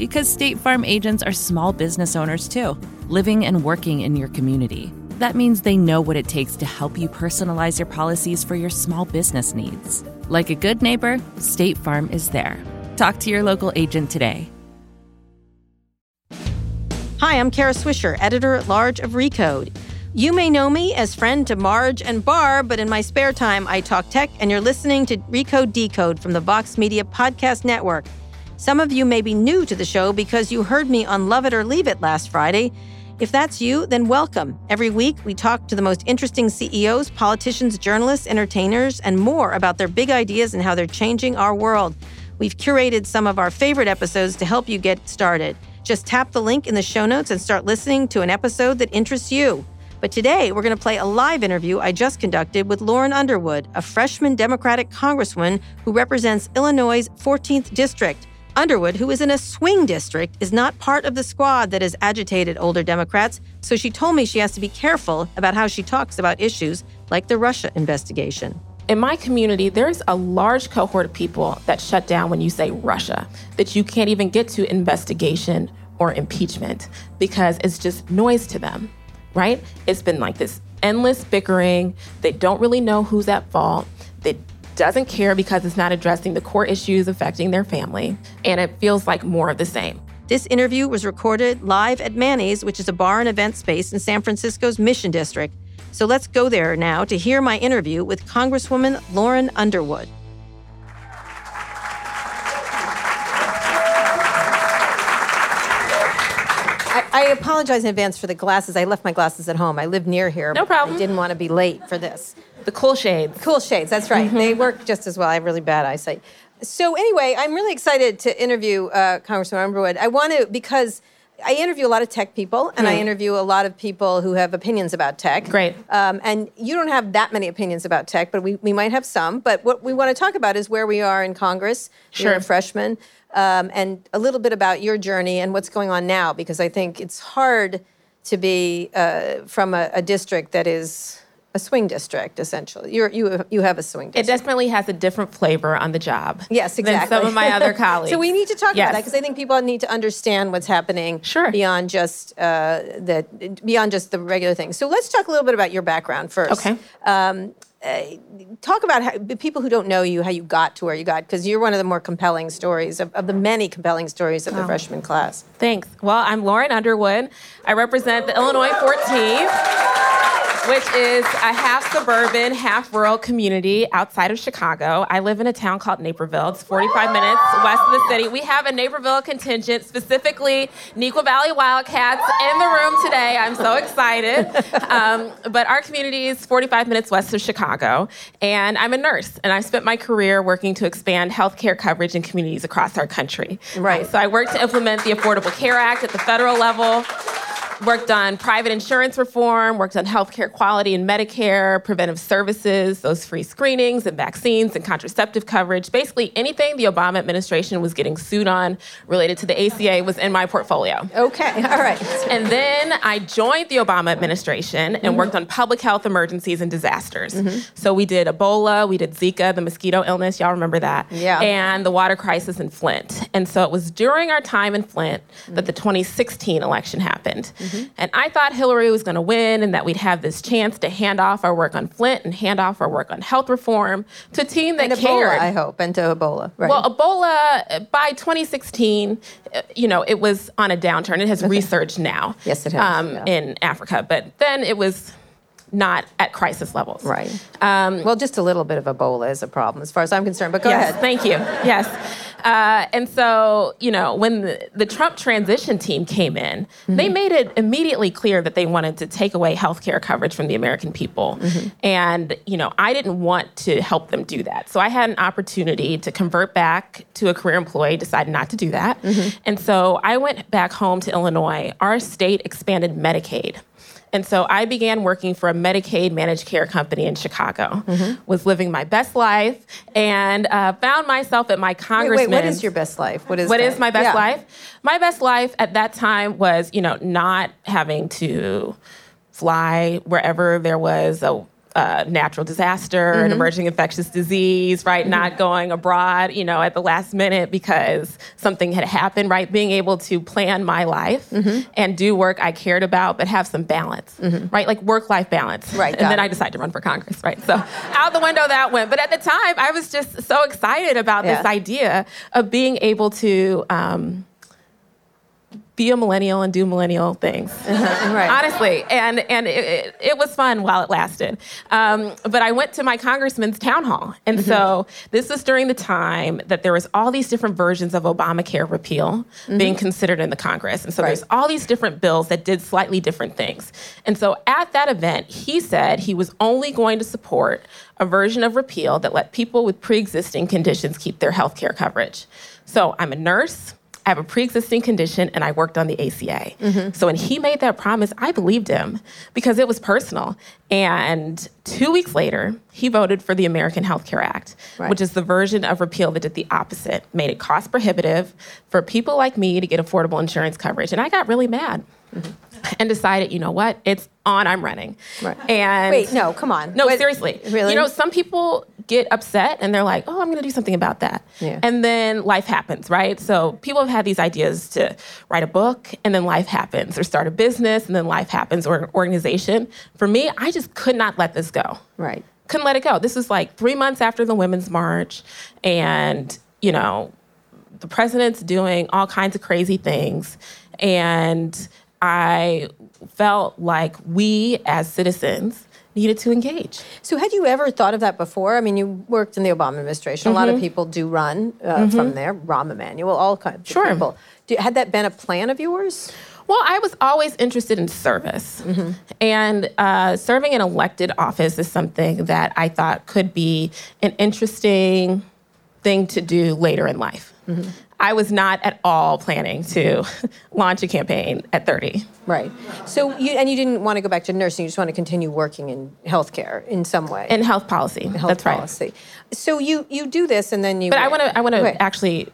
Because State Farm agents are small business owners too, living and working in your community. That means they know what it takes to help you personalize your policies for your small business needs. Like a good neighbor, State Farm is there. Talk to your local agent today. Hi, I'm Kara Swisher, editor at large of Recode. You may know me as friend to Marge and Barb, but in my spare time, I talk tech, and you're listening to Recode Decode from the Vox Media Podcast Network. Some of you may be new to the show because you heard me on Lovett or Leave It last Friday. If that's you, then welcome. Every week, we talk to the most interesting CEOs, politicians, journalists, entertainers, and more about their big ideas and how they're changing our world. We've curated some of our favorite episodes to help you get started. Just tap the link in the show notes and start listening to an episode that interests you. But today, we're going to play a live interview I just conducted with Lauren Underwood, a freshman Democratic congresswoman who represents Illinois' 14th district. Underwood, who is in a swing district, is not part of the squad that has agitated older Democrats, so she told me she has to be careful about how she talks about issues like the Russia investigation. In my community, there's a large cohort of people that shut down when you say Russia, that you can't even get to investigation or impeachment because it's just noise to them, right? It's been like this endless bickering. They don't really know who's at fault. They doesn't care because it's not addressing the core issues affecting their family, and it feels like more of the same. This interview was recorded live at Manny's, which is a bar and event space in San Francisco's Mission District. So let's go there now to hear my interview with Congresswoman Lauren Underwood. I, apologize in advance for the glasses. I left my glasses at home. I live near here. No problem. I didn't want to be late for this. The cool shades. Cool shades, that's right. Mm-hmm. They work just as well. I have really bad eyesight. So, anyway, I'm really excited to interview uh, Congressman Underwood. I want to, because I interview a lot of tech people, and I interview a lot of people who have opinions about tech. Great. Um, and you don't have that many opinions about tech, but we, we might have some. But what we want to talk about is where we are in Congress. You're a Sure. freshman. Um, and a little bit about your journey and what's going on now, because I think it's hard to be uh, from a, a district that is a swing district, essentially. You're, you, you have a swing district. It definitely has a different flavor on the job. Yes, exactly. Than some of my other colleagues. so we need to talk about that because I think people need to understand what's happening Sure. beyond just uh, the beyond just the regular things. So let's talk a little bit about your background first. Okay. Um, uh, talk about how, the people who don't know you, how you got to where you got, because you're one of the more compelling stories of, of the many compelling stories of the freshman class. Thanks. Well, I'm Lauren Underwood. I represent the Illinois 14th, which is a half suburban, half rural community outside of Chicago. I live in a town called Naperville. It's 45 minutes west of the city. We have a Naperville contingent, specifically Neuqua Valley Wildcats, in the room today. I'm so excited. Um, but our community is 45 minutes west of Chicago, and I'm a nurse, and I've spent my career working to expand healthcare coverage in communities across our country. Right. So I worked to implement the Affordable Care Act at the federal level, worked on private insurance reform, worked on healthcare quality and Medicare, preventive services, those free screenings and vaccines and contraceptive coverage. Basically, anything the Obama administration was getting sued on related to the ACA was in my portfolio. Okay, all right. And then I joined the Obama administration and mm-hmm. worked on public health emergencies and disasters. Mm-hmm. So we did Ebola, we did Zika, the mosquito illness, y'all remember that? Yeah. And the water crisis in Flint. And so it was during our time in Flint that mm. the 2016 election happened. Mm-hmm. And I thought Hillary was going to win and that we'd have this chance to hand off our work on Flint and hand off our work on health reform to a team that And Ebola, cared. I hope, and to Ebola. Right. Well, Ebola uh, by 2016, uh, you know, it was on a downturn. It has resurged now. Yes, it has, Um, yeah. In Africa, but then it was not at crisis levels. Right. Um, well, just a little bit of Ebola is a problem as far as I'm concerned, but go yes, ahead. Thank you. Yes. Uh, and so, you know, when the, the, Trump transition team came in, mm-hmm. they made it immediately clear that they wanted to take away health care coverage from the American people. Mm-hmm. And, you know, I didn't want to help them do that. So I had an opportunity to convert back to a career employee, decided not to do that. Mm-hmm. And so I went back home to Illinois. Our state expanded Medicaid. And so I began working for a Medicaid managed care company in Chicago. Mm-hmm. Was living my best life and uh, found myself at my congressman. Wait, wait, what is your best life? What is what is my best yeah. life? My best life at that time was, you know, not having to fly wherever there was a uh, natural disaster, mm-hmm. an emerging infectious disease, right? Mm-hmm. Not going abroad, you know, at the last minute because something had happened, right? Being able to plan my life mm-hmm. and do work I cared about, but have some balance, mm-hmm. right? Like work life balance. Right. And then it. I decided to run for Congress, right? So out the window that went. But at the time, I was just so excited about yeah. this idea of being able to. Um, be a millennial and do millennial things. right. Honestly. And, and it, it, it, was fun while it lasted. Um, but I went to my congressman's town hall. And mm-hmm. so this was during the time that there was all these different versions of Obamacare repeal mm-hmm. being considered in the Congress. And so right. there's all these different bills that did slightly different things. And so at that event, he said he was only going to support a version of repeal that let people with pre-existing conditions keep their health care coverage. So I'm a nurse. I have a pre existing condition and I worked on the ACA. Mm-hmm. So when he made that promise, I believed him because it was personal. And two weeks later, he voted for the American Health Care Act, right. which is the version of repeal that did the opposite, made it cost prohibitive for people like me to get affordable insurance coverage. And I got really mad. Mm-hmm. And decided, you know what? It's on. I'm running. Right. And wait, no, come on. No, seriously. Really? You know, some people get upset and they're like, oh, I'm going to do something about that. Yeah. And then life happens, right? So people have had these ideas to write a book and then life happens, or start a business and then life happens, or an organization. For me, I just could not let this go. Right. Couldn't let it go. This was like three months after the Women's March, and, you know, the president's doing all kinds of crazy things. And I felt like we as citizens needed to engage. So, had you ever thought of that before? I mean, you worked in the Obama administration. Mm-hmm. A lot of mm-hmm. people do run uh, mm-hmm. from there. Rahm Emanuel, all kinds sure. of people. Do, had that been a plan of yours? Well, I was always interested in service. Mm-hmm. And uh, serving in elected office is something that I thought could be an interesting thing to do later in life. I was not at all planning to launch a campaign at 30. Right. So you and you didn't want to go back to nursing. You just want to continue working in healthcare in some way. In health policy. Health That's policy. right. So you you do this and then you. But I want to I want to actually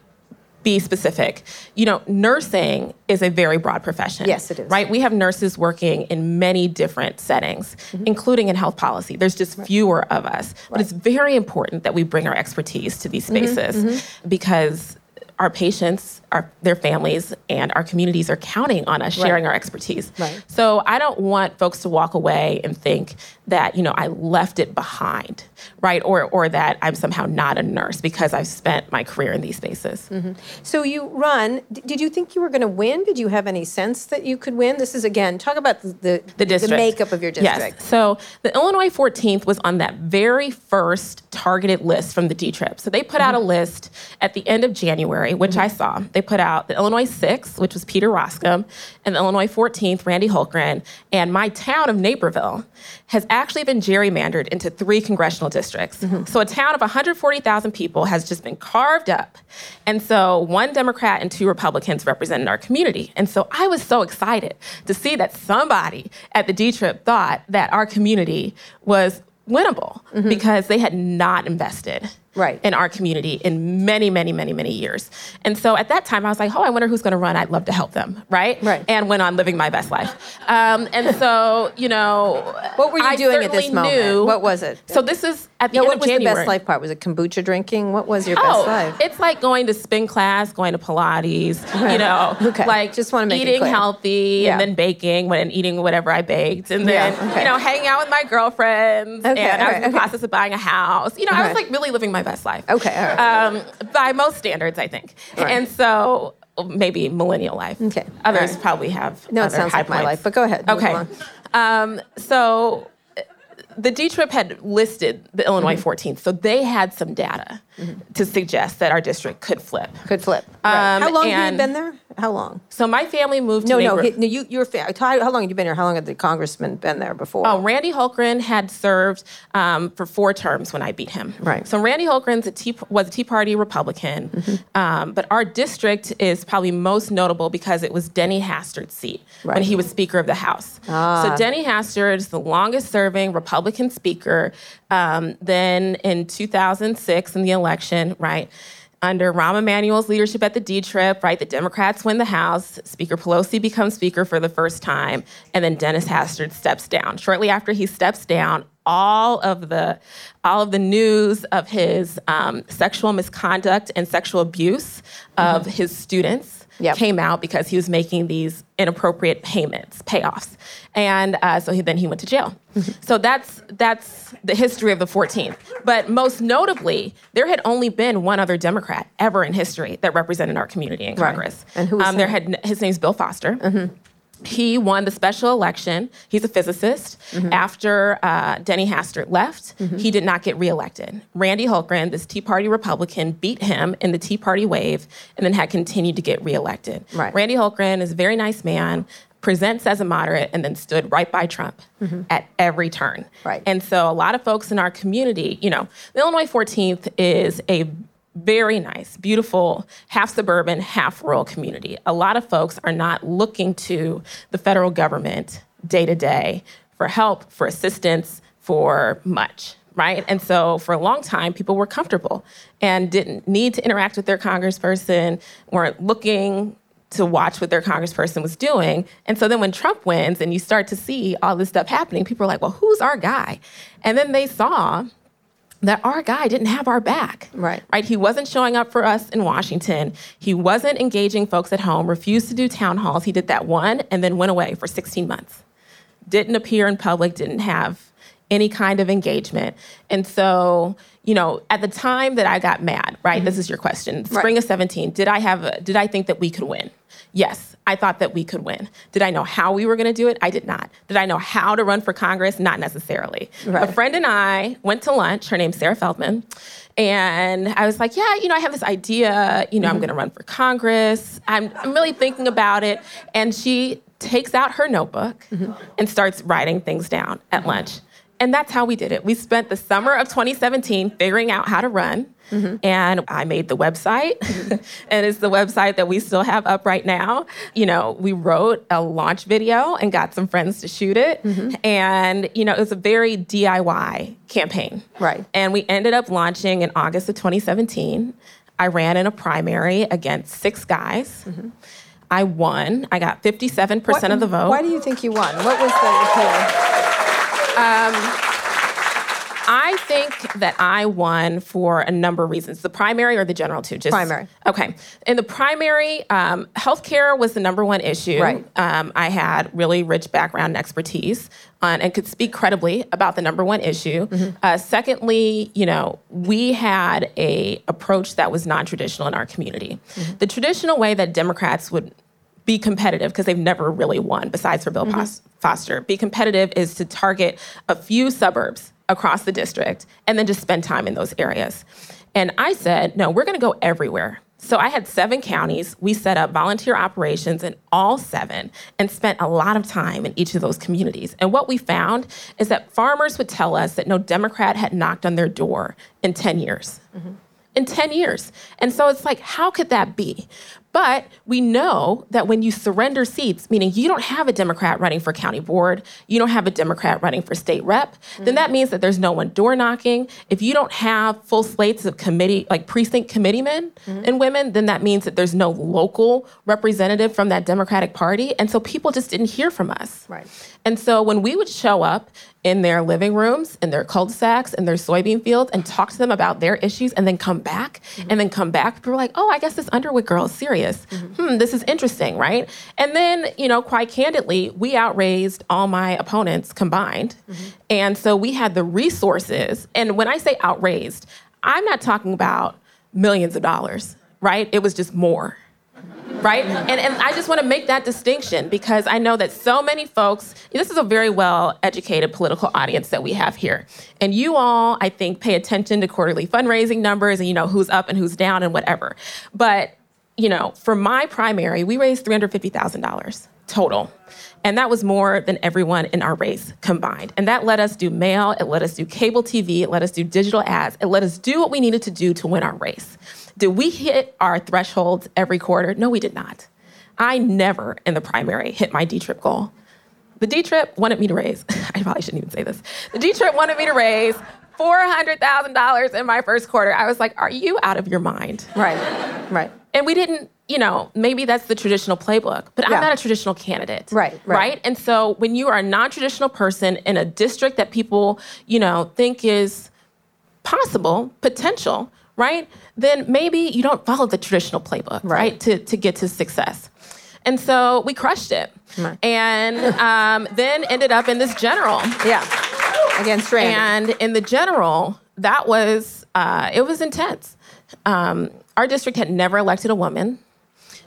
be specific. You know, nursing is a very broad profession. Yes, it is. Right? We have nurses working in many different settings, mm-hmm. including in health policy. There's just right. fewer of us. Right. But it's very important that we bring our expertise to these mm-hmm, spaces. Mm-hmm. because our patients, our their families, and our communities are counting on us sharing right. our expertise. Right. So I don't want folks to walk away and think that you know I left it behind, right? Or or that I'm somehow not a nurse because I've spent my career in these spaces. Mm-hmm. So you run. Did you think you were going to win? Did you have any sense that you could win? This is again talk about the the, district. the makeup of your district. Yes. So the Illinois 14th was on that very first targeted list from the D Trip. So they put mm-hmm. out a list at the end of January which mm-hmm. I saw. They put out the Illinois 6th, which was Peter Roskam, and the Illinois 14th, Randy Hultgren. And my town of Naperville has actually been gerrymandered into three congressional districts. Mm-hmm. So a town of 140,000 people has just been carved up. And so one Democrat and two Republicans represented our community. And so I was so excited to see that somebody at the D Trip thought that our community was winnable mm-hmm. because they had not invested right. in our community in many, many, many, many years. And so at that time, I was like, oh, I wonder who's going to run. I'd love to help them, right? Right. And went on living my best life. Um, and so, you know, what were you I doing at this moment? Knew, what was it? So this is at the no, end what was January. the best life part? Was it kombucha drinking? What was your oh, best life? It's like going to spin class, going to Pilates, you know, okay. like just want to make eating healthy yeah. and then baking and eating whatever I baked, and then yeah, okay. you know hanging out with my girlfriends. Okay, and I was right, in the process of buying a house. You know, I was like really living my best life. Okay, um, by most standards, I think. Right. And so maybe millennial life. Okay. Others probably have no. it sounds like points. my life, but go ahead. Okay. Um, so the D Trip had listed the Illinois mm-hmm. 14th, so they had some data mm-hmm. to suggest that our district could flip. Could flip. Right. Um, How long have you been there? How long? So my family moved. No, to no, he, no. You, your family. How, how long have you been here? How long had the congressman been there before? Oh, Randy Hultgren had served um, for four terms when I beat him. Right. So Randy Hultgren was a Tea Party Republican, mm-hmm. um, but our district is probably most notable because it was Denny Hastert's seat right. when he was Speaker of the House. Ah. So Denny Hastert is the longest-serving Republican speaker. Um, then in 2006, in the election, right under Rahm Emanuel's leadership at the D Trip, right, the Democrats win the House. Speaker Pelosi becomes Speaker for the first time, and then Dennis Hastert steps down. Shortly after he steps down, all of the all of the news of his um, sexual misconduct and sexual abuse of mm-hmm. his students yep. came out because he was making these inappropriate payments, payoffs, and uh, so he, then he went to jail. Mm-hmm. so that's that's the history of the 14th. But most notably, there had only been one other Democrat ever in history that represented our community in Congress. Right. And who was um, there? Had his name's Bill Foster. Mm-hmm he won the special election. He's a physicist. Mm-hmm. After uh, Denny Hastert left, mm-hmm. he did not get reelected. Randy Hultgren, this Tea Party Republican, beat him in the Tea Party wave and then had continued to get reelected. Right. Randy Hultgren is a very nice man, presents as a moderate, and then stood right by Trump mm-hmm. at every turn. Right. And so a lot of folks in our community, you know, the Illinois 14th is a very nice, beautiful, half suburban, half rural community. A lot of folks are not looking to the federal government day to day for help, for assistance, for much, right? And so for a long time, people were comfortable and didn't need to interact with their congressperson, weren't looking to watch what their congressperson was doing. And so then when Trump wins and you start to see all this stuff happening, people are like, well, who's our guy? And then they saw that our guy didn't have our back. Right. Right. He wasn't showing up for us in Washington. He wasn't engaging folks at home, refused to do town halls. He did that one and then went away for 16 months. Didn't appear in public, didn't have any kind of engagement. And so, you know, at the time that I got mad, right? Mm-hmm. This is your question. Spring right. of 17, did I have a, did I think that we could win? Yes, I thought that we could win. Did I know how we were going to do it? I did not. Did I know how to run for Congress? Not necessarily. Right. A friend and I went to lunch. Her name's Sarah Feldman. And I was like, yeah, you know, I have this idea. You know, mm-hmm. I'm going to run for Congress. I'm, I'm really thinking about it. And she takes out her notebook mm-hmm. and starts writing things down at lunch. And that's how we did it. We spent the summer of 2017 figuring out how to run. Mm-hmm. And I made the website, mm-hmm. and it's the website that we still have up right now. You know, we wrote a launch video and got some friends to shoot it. Mm-hmm. And, you know, it was a very DIY campaign. Right. And we ended up launching in August of 2017. I ran in a primary against six guys. Mm-hmm. I won. I got 57% what, of the vote. Why do you think you won? What was the appeal? Um, I think that I won for a number of reasons. The primary or the general too? Just primary. Okay. In the primary, um, healthcare was the number one issue. Right. Um, I had really rich background and expertise on, and could speak credibly about the number one issue. Mm-hmm. Uh, secondly, you know, we had a approach that was non-traditional in our community. Mm-hmm. The traditional way that Democrats would be competitive because they've never really won besides for Bill mm-hmm. Foster. Be competitive is to target a few suburbs across the district and then just spend time in those areas. And I said, no, we're going to go everywhere. So I had seven counties. We set up volunteer operations in all seven and spent a lot of time in each of those communities. And what we found is that farmers would tell us that no Democrat had knocked on their door in 10 years. Mm-hmm. In 10 years. And so it's like, how could that be? But we know that when you surrender seats, meaning you don't have a Democrat running for county board, you don't have a Democrat running for state rep, mm-hmm. then that means that there's no one door knocking. If you don't have full slates of committee, like precinct committeemen mm-hmm. and women, then that means that there's no local representative from that Democratic Party. And so people just didn't hear from us. Right. And so when we would show up in their living rooms, in their cul-de-sacs, in their soybean fields, and talk to them about their issues, and then come back, mm-hmm. and then come back, people were like, "Oh, I guess this Underwood girl is serious. Mm-hmm. Hmm, this is interesting, right?" And then, you know, quite candidly, we outraised all my opponents combined, mm-hmm. and so we had the resources. And when I say outraised, I'm not talking about millions of dollars, right? It was just more right? And, and I just want to make that distinction because I know that so many folks, this is a very well educated political audience that we have here. And you all, I think, pay attention to quarterly fundraising numbers and you know who's up and who's down and whatever. But, you know, for my primary, we raised $350,000 total. And that was more than everyone in our race combined. And that let us do mail, it let us do cable TV, it let us do digital ads, it let us do what we needed to do to win our race. Did we hit our thresholds every quarter? No, we did not. I never in the primary hit my D trip goal. The D trip wanted me to raise, I probably shouldn't even say this. The D trip wanted me to raise $400,000 in my first quarter. I was like, are you out of your mind? Right, right. And we didn't, you know, maybe that's the traditional playbook, but Yeah. I'm not a traditional candidate. Right, right. And so when you are a non traditional person in a district that people, you know, think is possible, potential, right? Then maybe you don't follow the traditional playbook, right? Right. To, to get to success. And so we crushed it. Right. And um, then ended up in this general. Yeah. Against Randy. And in the general, that was uh, it was intense. Um, our district had never elected a woman,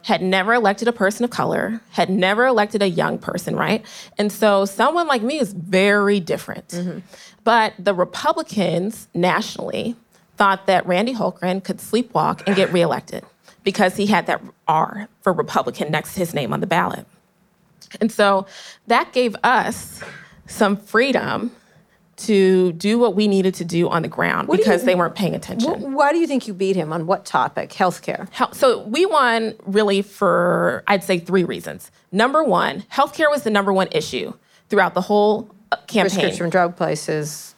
had never elected a person of color, had never elected a young person, right? And so someone like me is very different. But the Republicans nationally thought that Randy Hultgren could sleepwalk and get reelected because he had that R for Republican next to his name on the ballot. And so that gave us some freedom to do what we needed to do on the ground you- because they weren't paying attention. Wh- Why do you think you beat him? On what topic? Healthcare. Hel- So we won really for, I'd say, three reasons. Number one, healthcare was the number one issue throughout the whole uh, campaign. Prescription drug places.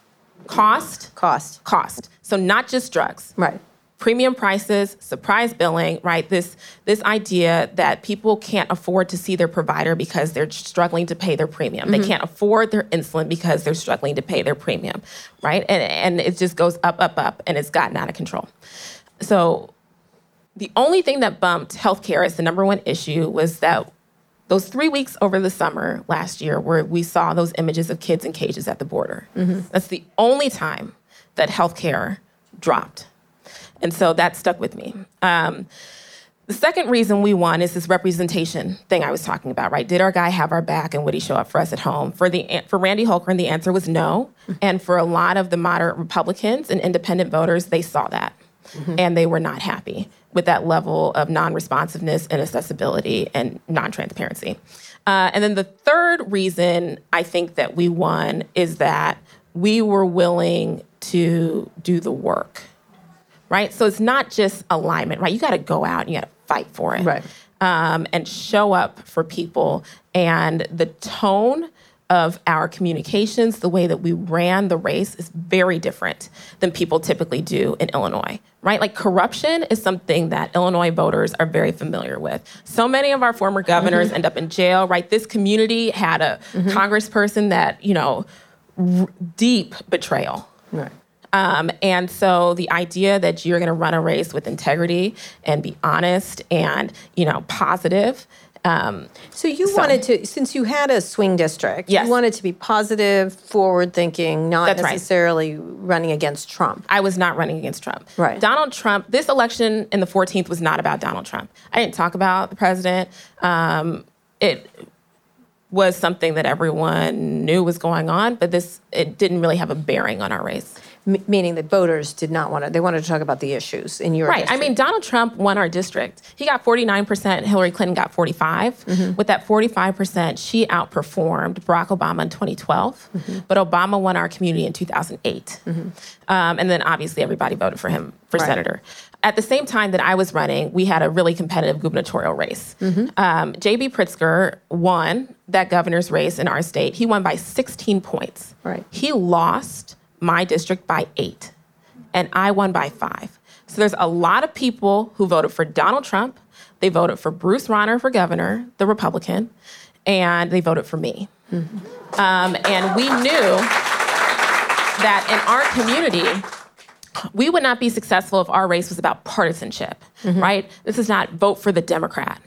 Cost, Cost. cost. So not just drugs. Right. premium prices, surprise billing, right? This this idea that people can't afford to see their provider because they're struggling to pay their premium. They mm-hmm. can't afford their insulin because they're struggling to pay their premium, right? And and it just goes up, up, up, and it's gotten out of control. So the only thing that bumped healthcare as the number one issue was that those three weeks over the summer last year where we saw those images of kids in cages at the border. Mm-hmm. That's the only time that healthcare dropped. And so that stuck with me. Um, the second reason we won is this representation thing I was talking about, right? Did our guy have our back and would he show up for us at home? For the for Randy Hultgren, the answer was no. Mm-hmm. And for a lot of the moderate Republicans and independent voters, they saw that. Mm-hmm. And they were not happy with that level of non-responsiveness and accessibility and non-transparency. Uh, and then the third reason I think that we won is that we were willing to do the work right? So it's not just alignment, right? You got to go out and you got to fight for it, Right. Um, and show up for people. And the tone of our communications, the way that we ran the race, is very different than people typically do in Illinois, right? Like corruption is something that Illinois voters are very familiar with. So many of our former governors end up in jail, right? This community had a congressperson that you know r- deep betrayal. Right. Um, and so the idea that you're going to run a race with integrity and be honest and you know positive. Um, So you wanted to, since you had a swing district, Yes. you wanted to be positive, forward thinking, not That's right. necessarily running against Trump. I was not running against Trump. Right. Donald Trump. This election in the 14th was not about Donald Trump. I didn't talk about the president. Um, it was something that everyone knew was going on, but this it didn't really have a bearing on our race. M- meaning that voters did not want to, they wanted to talk about the issues in your Right. I mean, Donald Trump won our district. He got 49%, Hillary Clinton got 45. Mm-hmm. With that 45%, she outperformed Barack Obama in 2012, Mm-hmm. but Obama won our community in 2008. Um, and then obviously everybody voted for him for Right. senator. At the same time that I was running, we had a really competitive gubernatorial race. Mm-hmm. Um, J.B. Pritzker won that governor's race in our state. He won by 16 points. Right. He lost my district by eight, and I won by five. So there's a lot of people who voted for Donald Trump. They voted for Bruce Rauner for governor, the Republican, and they voted for me. Um, and we knew that in our community, we would not be successful if our race was about partisanship, right? This is not vote for the Democrat.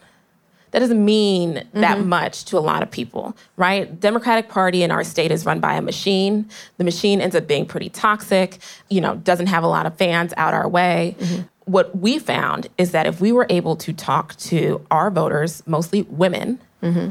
That doesn't mean that mm-hmm. much to a lot of people, right? Democratic Party in our state is run by a machine. The machine ends up being pretty toxic, you know, doesn't have a lot of fans out our way. Mm-hmm. what we found is that if we were able to talk to our voters, mostly women, mm-hmm.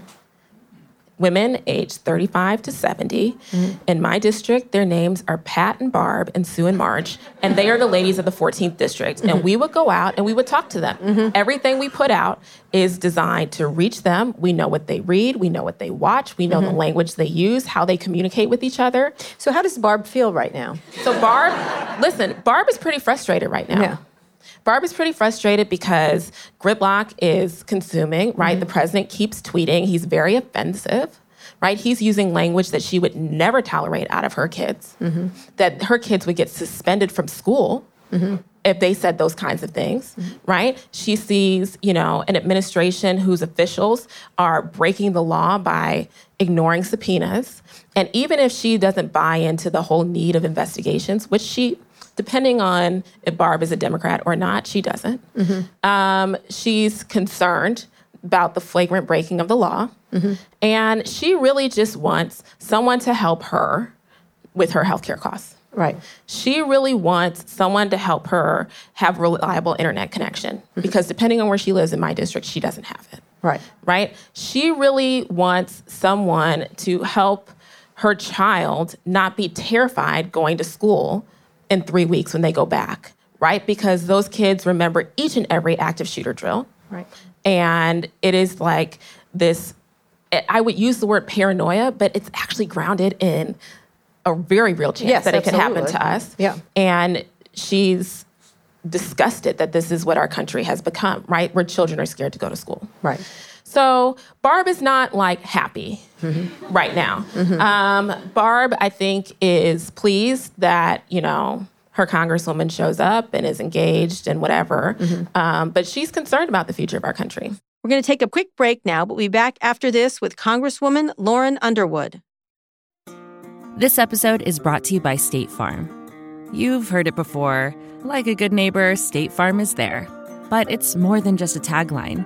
Women aged 35 to 70. Mm-hmm. In my district, their names are Pat and Barb and Sue and Marge, and they are the ladies of the 14th district. And mm-hmm. we would go out and we would talk to them. Mm-hmm. Everything we put out is designed to reach them. We know what they read, we know what they watch, we know the language they use, how they communicate with each other. So, how does Barb feel right now? So Barb, listen, Barb is pretty frustrated right now. Yeah. Barb is pretty frustrated because gridlock is consuming, right? Mm-hmm. The president keeps tweeting. He's very offensive, right? He's using language that she would never tolerate out of her kids, mm-hmm. that her kids would get suspended from school. Mm-hmm. If they said those kinds of things, right? She sees, you know, an administration whose officials are breaking the law by ignoring subpoenas. And even if she doesn't buy into the whole need of investigations, which she depending on if Barb is a Democrat or not, she doesn't. Mm-hmm. Um, she's concerned about the flagrant breaking of the law. Mm-hmm. And she really just wants someone to help her with her healthcare costs. Right. She really wants someone to help her have reliable internet connection mm-hmm. because depending on where she lives in my district, she doesn't have it Right. right? She really wants someone to help her child not be terrified going to school in three weeks when they go back, right? Because those kids remember each and every active shooter drill. Right. And it is like this eh, I would use the word paranoia, but it's actually grounded in a very real chance Yes, that it could happen to us. Yeah. And she's disgusted that this is what our country has become, right? Where children are scared to go to school. Right. So Barb is not like happy right now. Um, Barb, I think, is pleased that you know her congresswoman shows up and is engaged and whatever. Um, but she's concerned about the future of our country. We're going to take a quick break now, but we'll be back after this with Congresswoman Lauren Underwood. This episode is brought to you by State Farm. You've heard it before. Like a good neighbor, State Farm is there. But it's more than just a tagline,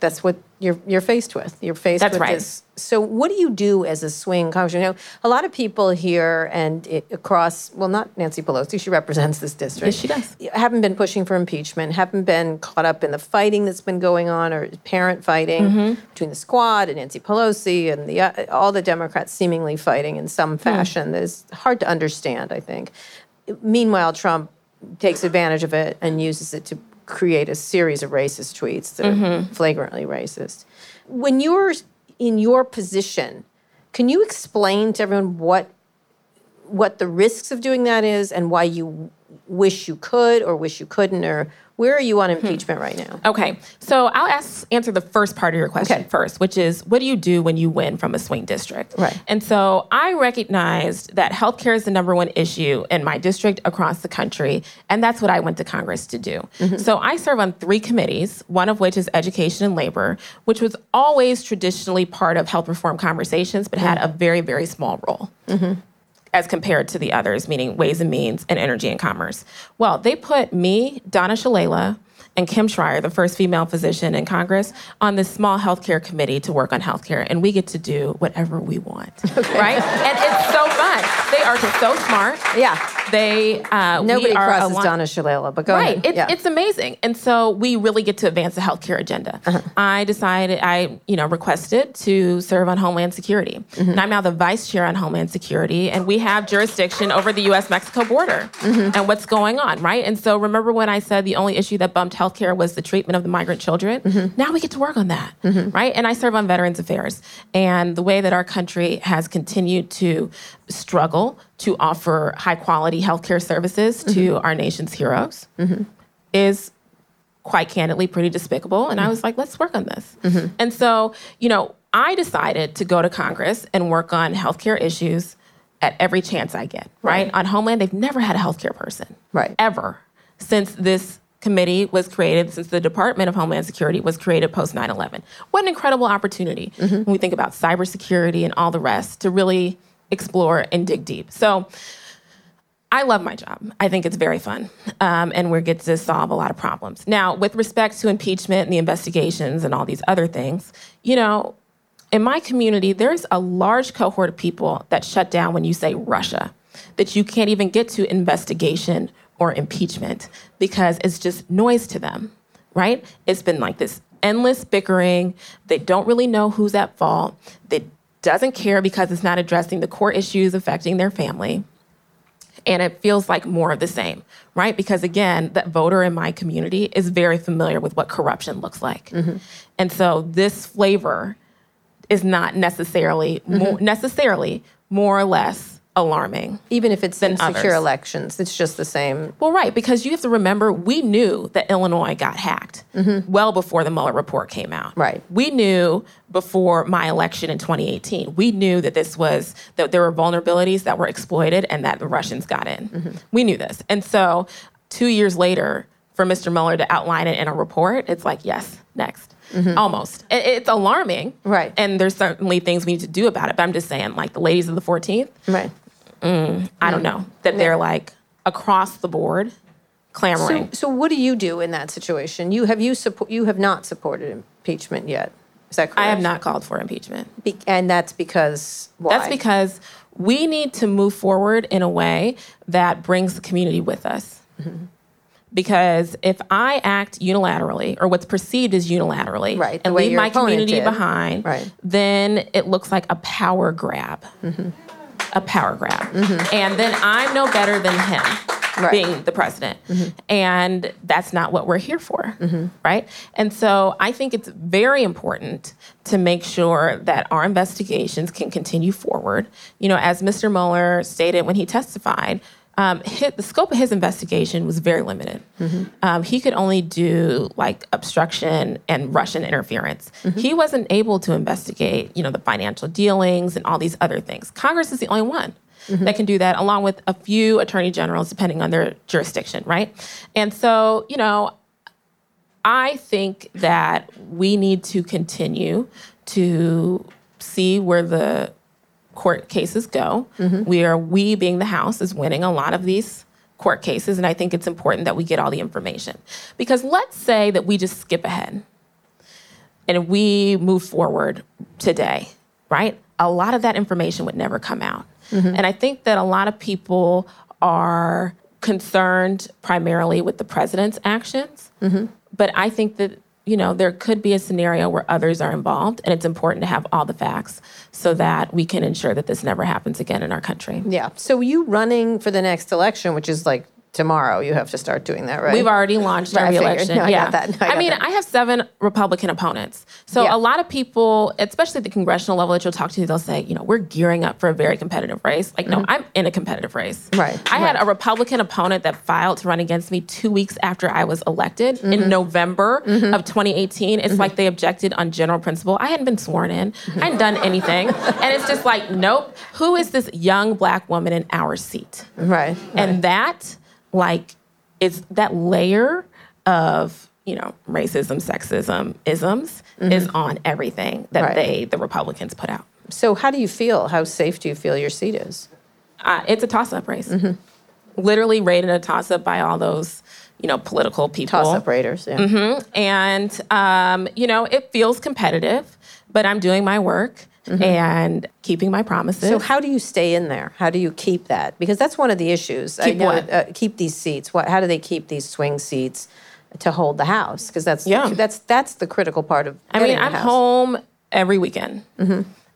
that's what you're you're faced with. You're faced That's with right. this. So, what do you do as a swing congressman? You know, a lot of people here and it, across. Well, not Nancy Pelosi. She represents this district. Yes, she does. Haven't been pushing for impeachment. Haven't been caught up in the fighting that's been going on or parent fighting Mm-hmm. between the squad and Nancy Pelosi and the uh, all the Democrats seemingly fighting in some Hmm. fashion. That is hard to understand. I think. Meanwhile, Trump takes advantage of it and uses it to create a series of racist tweets that are mm-hmm. flagrantly racist. When you're in your position, can you explain to everyone what what the risks of doing that is and why you wish you could or wish you couldn't or where are you on impeachment right now? Okay, so I'll ask, answer the first part of your question Okay. first, which is what do you do when you win from a swing district? Right. And so I recognized that healthcare is the number one issue in my district across the country, and that's what I went to Congress to do. Mm-hmm. So I serve on three committees, one of which is education and labor, which was always traditionally part of health reform conversations, but had mm-hmm. a very, very small role mm-hmm. As compared to the others, meaning Ways and Means and Energy and Commerce. Well, they put me, Donna Shalala, and Kim Schreier, the first female physician in Congress, on this small healthcare committee to work on healthcare, and we get to do whatever we want, right? And it's so are so smart. Yeah. They uh, Nobody crosses aligned- Donna Shalala, but go Right. ahead. It's, yeah. it's amazing. And so we really get to advance the healthcare agenda. Uh-huh. I decided, I, you know, requested to serve on Homeland Security. Mm-hmm. And I'm now the vice chair on Homeland Security, and we have jurisdiction over the US Mexico border Mm-hmm. and what's going on, right? And so remember when I said the only issue that bumped healthcare was the treatment of the migrant children? Mm-hmm. Now we get to work on that, right? And I serve on Veterans Affairs. And the way that our country has continued to struggle to offer high quality healthcare services to mm-hmm. our nation's heroes mm-hmm. is quite candidly pretty despicable. And I mm-hmm. was like, let's work on this. And so, you know, I decided to go to Congress and work on healthcare issues at every chance I get, right? On Homeland, they've never had a healthcare person. Right. Ever since this committee was created since the Department of Homeland Security was created post 9 11. What an incredible opportunity when we think about cybersecurity and all the rest to really explore and dig deep. So I love my job. I think it's very fun, um, and we get to solve a lot of problems. Now, with respect to impeachment and the investigations and all these other things, you know, in my community, there's a large cohort of people that shut down when you say Russia, that you can't even get to investigation or impeachment because it's just noise to them, right? It's been like this endless bickering. They don't really know who's at fault. They doesn't care because it's not addressing the core issues affecting their family. And it feels like more of the same, right? Because again, that voter in my community is very familiar with what corruption looks like. Mm-hmm. And so this flavor is not necessarily more, mm-hmm. necessarily more or less alarming. Even if it's insecure others. elections, it's just the same. Well, right, because you have to remember we knew that Illinois got hacked mm-hmm. well before the Mueller report came out. Right. We knew before my election in 2018. We knew that this was that there were vulnerabilities that were exploited and that the Russians got in. Mm-hmm. We knew this. And so 2 years later for Mr. Mueller to outline it in a report, it's like, yes, next. Mm-hmm. Almost. It's alarming. Right. And there's certainly things we need to do about it. But I'm just saying, like the ladies of the 14th, Right. I don't know, that they're like across the board clamoring. So, so what do you do in that situation? You have you support you have not supported impeachment yet. Is that correct? I have not called for impeachment. Be- and that's because why? That's because we need to move forward in a way that brings the community with us. Mm-hmm. Because if I act unilaterally, or what's perceived as unilaterally, Right, and leave my community did. behind, Right. Mm-hmm. then it looks like a power grab. A power grab. Mm-hmm. And then I'm no better than him. Right. being the president. Mm-hmm. And that's not what we're here for, mm-hmm. right? And so I think it's very important to make sure that our investigations can continue forward. You know, as Mr. Mueller stated when he testified, um, hit, the scope of his investigation was very limited. Um, he could only do like obstruction and Russian interference. He wasn't able to investigate, you know, the financial dealings and all these other things. Congress is the only one that can do that, along with a few attorney generals, depending on their jurisdiction, right? And so, you know, I think that we need to continue to see where the court cases go. We are, we being the House, is winning a lot of these court cases, and I think it's important that we get all the information. Because let's say that we just skip ahead and we move forward today, right? A lot of that information would never come out. And I think that a lot of people are concerned primarily with the president's actions. Mm-hmm. But I think that, you know, there could be a scenario where others are involved, and it's important to have all the facts so that we can ensure that this never happens again in our country. yeah. So you running for the next election, which is like tomorrow, you have to start doing that, right? We've already launched our Right, I reelection. No, I got yeah, that. No, I got mean, that. I have seven Republican opponents. So Yeah. a lot of people, especially at the congressional level that you'll talk to, they'll say, you know, we're gearing up for a very competitive race. Like, no, I'm in a competitive race. Mm-hmm. Right, I had a Republican opponent that filed to run against me two weeks after I was elected Mm-hmm. in November of 2018. It's like they objected on general principle. I hadn't been sworn in. I hadn't done anything, and it's just like, nope. Who is this young black woman in our seat? right. And that, like, it's that layer of, you know, racism, sexism, isms is on everything that Right. they, the Republicans, put out. So how do you feel? How safe do you feel your seat is? Uh, it's a toss up race. Literally rated a toss up by all those, you know, political people. Toss up Raiders. Yeah. Mm-hmm. And, um, you know, it feels competitive, but I'm doing my work and keeping my promises. So how do you stay in there? How do you keep that? Because that's one of the issues. I Keep what? Uh, keep these seats. What? How do they keep these swing seats to hold the House? Because that's Yeah. that's that's the critical part of. I mean, the I'm House. home every weekend.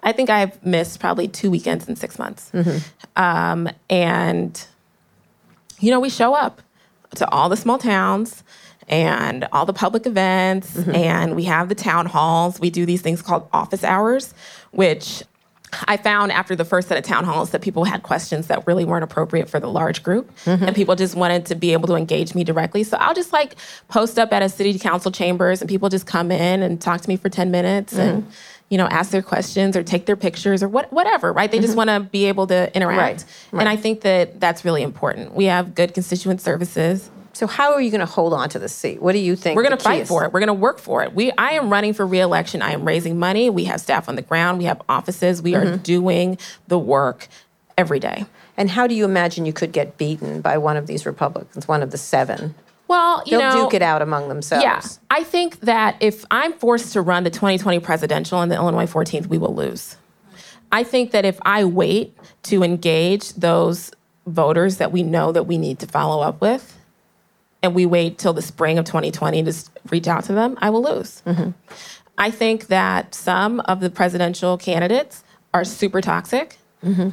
I think I've missed probably two weekends in six months. Um, and, you know, we show up to all the small towns and all the public events, mm-hmm. and we have the town halls. We do these things called office hours, which I found after the first set of town halls that people had questions that really weren't appropriate for the large group, mm-hmm. and people just wanted to be able to engage me directly. So I'll just like post up at a city council chambers, and people just come in and talk to me for ten minutes, and mm-hmm. you know ask their questions or take their pictures or what whatever. Right? They just want to be able to interact, Right, and I think that that's really important. We have good constituent services. So how are you going to hold on to the seat? What do you think? We're going to fight for it. We're going to work for it. We, I am running for reelection. I am raising money. We have staff on the ground. We have offices. We Mm-hmm. are doing the work every day. And how do you imagine you could get beaten by one of these Republicans, one of the seven? Well, you know, They'll know, duke it out among themselves. Yeah, I think that if I'm forced to run the 2020 presidential on the Illinois 14th, we will lose. I think that if I wait to engage those voters that we know that we need to follow up with, and we wait till the spring of 2020 to reach out to them, I will lose. Mm-hmm. I think that some of the presidential candidates are super toxic. Mm-hmm.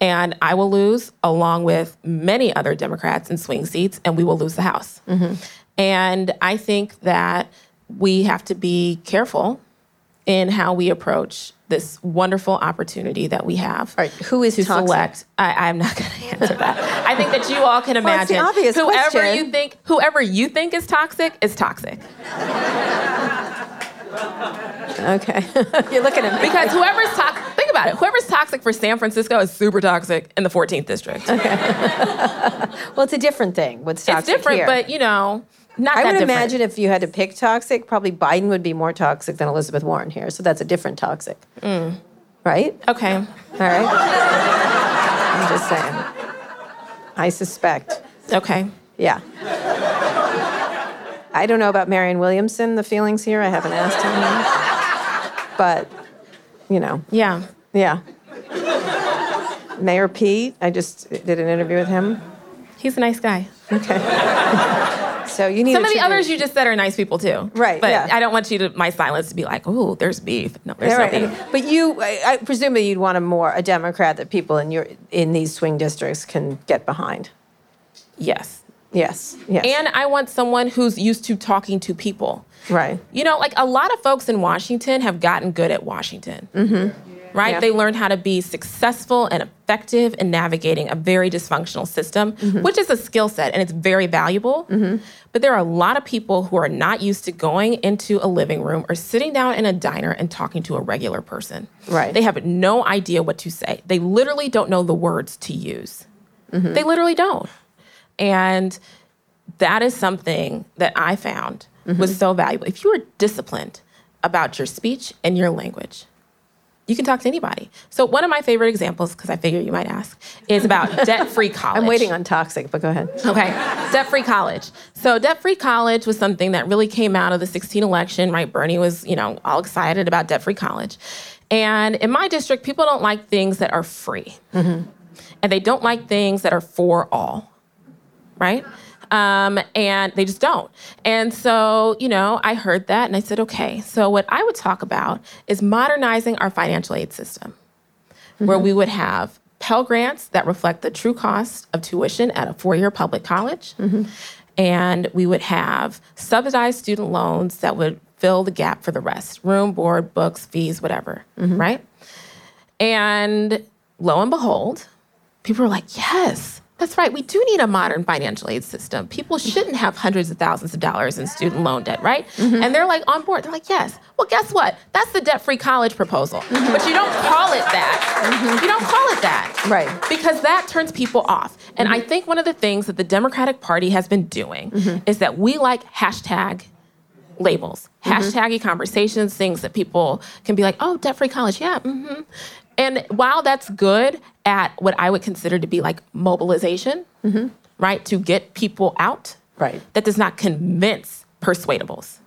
And I will lose along with many other Democrats in swing seats, and we will lose the House. Mm-hmm. And I think that we have to be careful in how we approach this wonderful opportunity that we have All right, who is to toxic? select. I, I'm not going to answer that. I think that you all can Well, imagine the obvious whoever question. you think whoever you think is toxic is toxic Okay. You're looking at me. because whoever's toxic. Think about it. Whoever's toxic for San Francisco is super toxic in the 14th district. Okay. Well, it's a different thing. What's toxic it's different, here. but you know, not I would different. imagine if you had to pick toxic, probably Biden would be more toxic than Elizabeth Warren here. So that's a different toxic. Mm. Right? Okay. All right. I'm just saying. I suspect. Okay. Yeah. I don't know about Marianne Williamson, the feelings here. I haven't asked him. But, you know, Yeah. yeah. Mayor Pete, I just did an interview with him. He's a nice guy. Okay. so you need Some of the others you just said are nice people too. Right, But yeah. I don't want you to my silence to be like, oh, there's beef. No, there's Yeah, no right. beef. But you, I, I presumably you'd want a more a Democrat that people in your in these swing districts can get behind. Yes. Yes. Yes. And I want someone who's used to talking to people. right. You know, like a lot of folks in Washington have gotten good at Washington. Mm-hmm. Right? Yeah. They learned how to be successful and effective in navigating a very dysfunctional system, Mm-hmm. which is a skill set and it's very valuable. But there are a lot of people who are not used to going into a living room or sitting down in a diner and talking to a regular person. Right. They have no idea what to say. They literally don't know the words to use. Mm-hmm. They literally don't. And that is something that I found was so valuable. If you are disciplined about your speech and your language, you can talk to anybody. So one of my favorite examples, because I figure you might ask, is about debt-free college. I'm waiting on toxic, but go ahead. Okay, debt-free college. So debt-free college was something that really came out of the 16 election, right? Bernie was, you know, all excited about debt-free college. And in my district, people don't like things that are free. Mm-hmm. And they don't like things that are for all, right? Um, and they just don't. And so, you know, I heard that and I said, okay, so what I would talk about is modernizing our financial aid system where mm-hmm. we would have Pell Grants that reflect the true cost of tuition at a four year public college. Mm-hmm. And we would have subsidized student loans that would fill the gap for the rest room, board, books, fees, whatever, mm-hmm. right? And lo and behold, people were like, yes, that's right. We do need a modern financial aid system. People mm-hmm. shouldn't have hundreds of thousands of dollars in student loan debt, right? Mm-hmm. And they're like on board. They're like, yes. Well, guess what? That's the debt free college proposal. Mm-hmm. But you don't call it that. You don't call it that. Right. Because that turns people off. And I think one of the things that the Democratic Party has been doing is that we like hashtag labels, hashtaggy conversations, things that people can be like, oh, debt free college. Yeah. hmm And while that's good at what I would consider to be like mobilization, mm-hmm. right, to get people out, Right. that does not convince persuadables.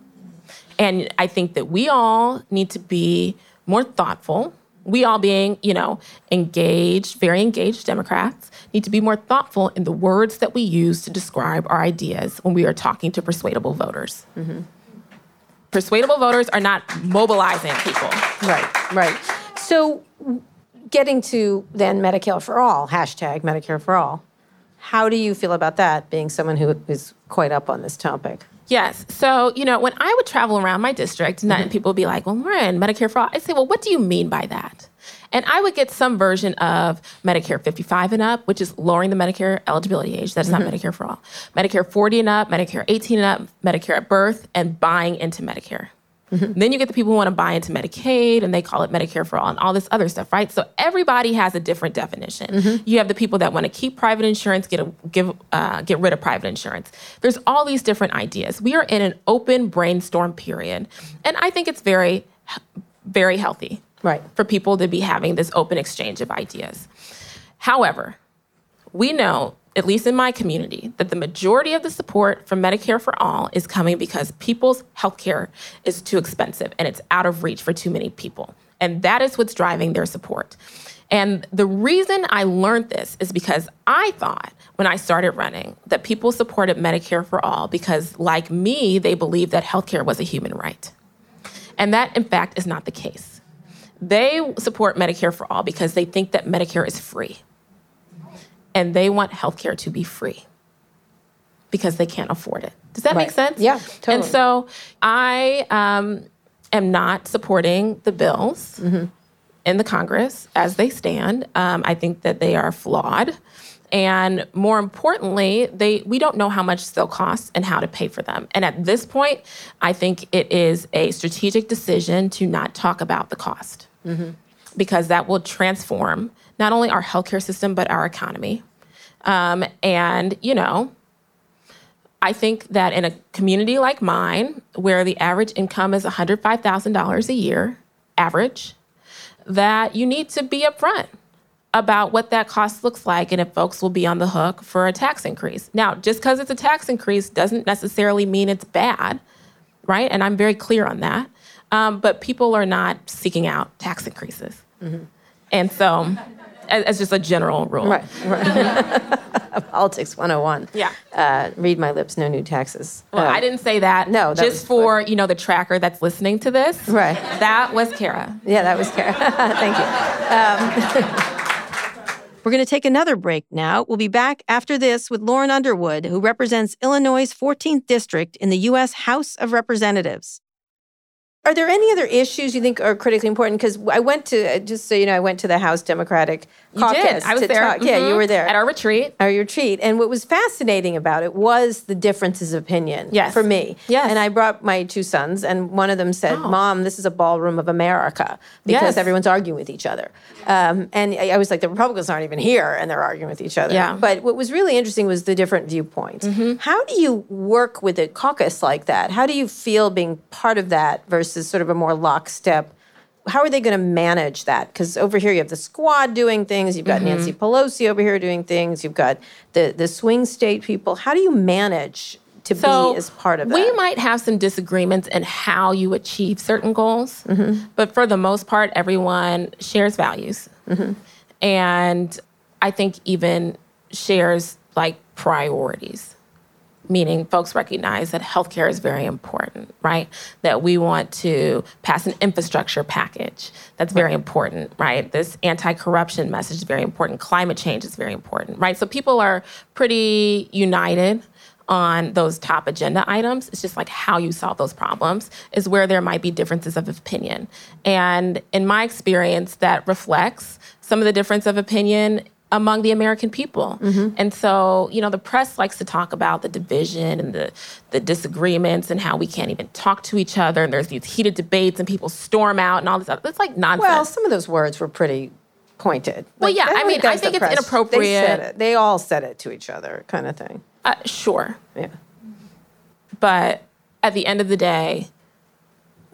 And I think that we all need to be more thoughtful. We all being, you know, engaged, very engaged Democrats, need to be more thoughtful in the words that we use to describe our ideas when we are talking to persuadable voters. Mm-hmm. Persuadable voters are not mobilizing people. Right. Right. So, getting to then Medicare for all hashtag Medicare for all. How do you feel about that? Being someone who is quite up on this topic. Yes. So, you know, when I would travel around my district, and mm-hmm. people would be like, well, Lauren, Medicare for all. I say, well, what do you mean by that? And I would get some version of Medicare 55 and up, which is lowering the Medicare eligibility age. That's not mm-hmm. Medicare for all. Medicare 40 and up, Medicare 18 and up, Medicare at birth, and buying into Medicare. Mm-hmm. Then you get the people who want to buy into Medicaid and they call it Medicare for all and all this other stuff, right? So everybody has a different definition. Mm-hmm. You have the people that want to keep private insurance, get a, give uh, get rid of private insurance. There's all these different ideas. We are in an open brainstorm period, and I think it's very, very healthy, right, for people to be having this open exchange of ideas. However, we know at least in my community, that the majority of the support from Medicare for All is coming because people's health care is too expensive and it's out of reach for too many people. And that is what's driving their support. And the reason I learned this is because I thought when I started running that people supported Medicare for All because, like me, they believed that healthcare was a human right. And that, in fact, is not the case. They support Medicare for All because they think that Medicare is free and they want healthcare to be free because they can't afford it. Does that right. make sense? Yeah, totally. And so I um, am not supporting the bills mm-hmm. in the Congress as they stand. Um, I think that they are flawed. And more importantly, they we don't know how much they'll cost and how to pay for them. And at this point, I think it is a strategic decision to not talk about the cost. Mm-hmm. Because that will transform not only our healthcare system, but our economy. Um, and, you know, I think that in a community like mine, where the average income is $105,000 a year, average, that you need to be upfront about what that cost looks like and if folks will be on the hook for a tax increase. Now, just because it's a tax increase doesn't necessarily mean it's bad, right? And I'm very clear on that. Um, but people are not seeking out tax increases. Mm-hmm. And so as, just a general rule. Right, right. Politics 101. Yeah. Uh, read my lips, no new taxes. Well, I didn't say that. No, that just for you know the tracker that's listening to this. Right. That was Kara. Yeah, that was Kara. Thank you. Um, We're going to take another break now. We'll be back after this with Lauren Underwood, who represents Illinois' 14th district in the U.S. House of Representatives. Are there any other issues you think are critically important? Because I went to, just so you know, I went to the House Democratic did. I was there. Mm-hmm. Yeah, you were there at our retreat. Our retreat, and what was fascinating about it was the differences of opinion. Yes. For me. Yes. And I brought my two sons, and one of them said, Oh. "Mom, this is a ballroom of America because Yes. everyone's arguing with each other." Um, and I I was like, "The Republicans aren't even here, and they're arguing with each other." Yeah. But what was really interesting was the different viewpoints. How do you work with a caucus like that? How do you feel being part of that versus sort of a more lockstep? How are they going to manage that? Because over here you have the squad doing things, you've got Mm-hmm. Nancy Pelosi over here doing things, you've got the the swing state people. How do you manage to So be as part of that? we might have some disagreements in how you achieve certain goals, Mm-hmm. but for the most part, everyone shares values, Mm-hmm. and I think even shares like priorities. Meaning, folks recognize that healthcare is very important, right? That we want to pass an infrastructure package that's very important, right? This anti corruption message is very important. Climate change is very important, right? So people are pretty united on those top agenda items. It's just like how you solve those problems is where there might be differences of opinion. And in my experience, that reflects some of the difference of opinion among the American people. And so, you know, the press likes to talk about the division and the, the disagreements and how we can't even talk to each other. And there's these heated debates and people storm out and all this other. It's like nonsense. well, some of those words were pretty pointed. Well, yeah, I mean, I think it's press. They inappropriate. said it. They all said it to each other, kind of thing. uh, sure. Yeah. But at the end of the day,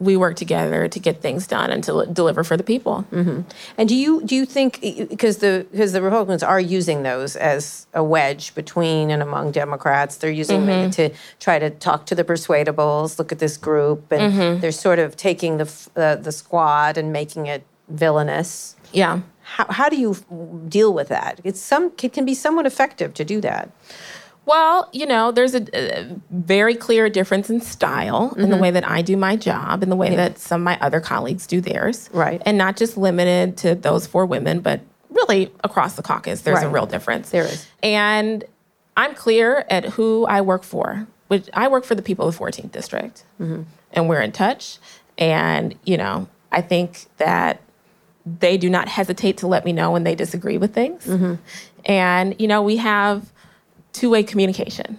we work together to get things done and to l- deliver for the people. And do you do you think because the because the Republicans are using those as a wedge between and among Democrats, they're using Mm-hmm. it to try to talk to the persuadables, look at this group, and Mm-hmm. they're sort of taking the f- uh, the squad and making it villainous. Yeah. How, how do you deal with that? It's some it can be somewhat effective to do that. Well, you know, there's a, a very clear difference in style in the Mm-hmm. way that I do my job and the way that some of my other colleagues do theirs. Right. And not just limited to those four women, but really across the caucus, there's a real difference. There is. And I'm clear at who I work for, which I work for the people of the 14th district. Mm-hmm. And we're in touch. And, you know, I think that they do not hesitate to let me know when they disagree with things. Mm-hmm. And, you know, we have two way communication.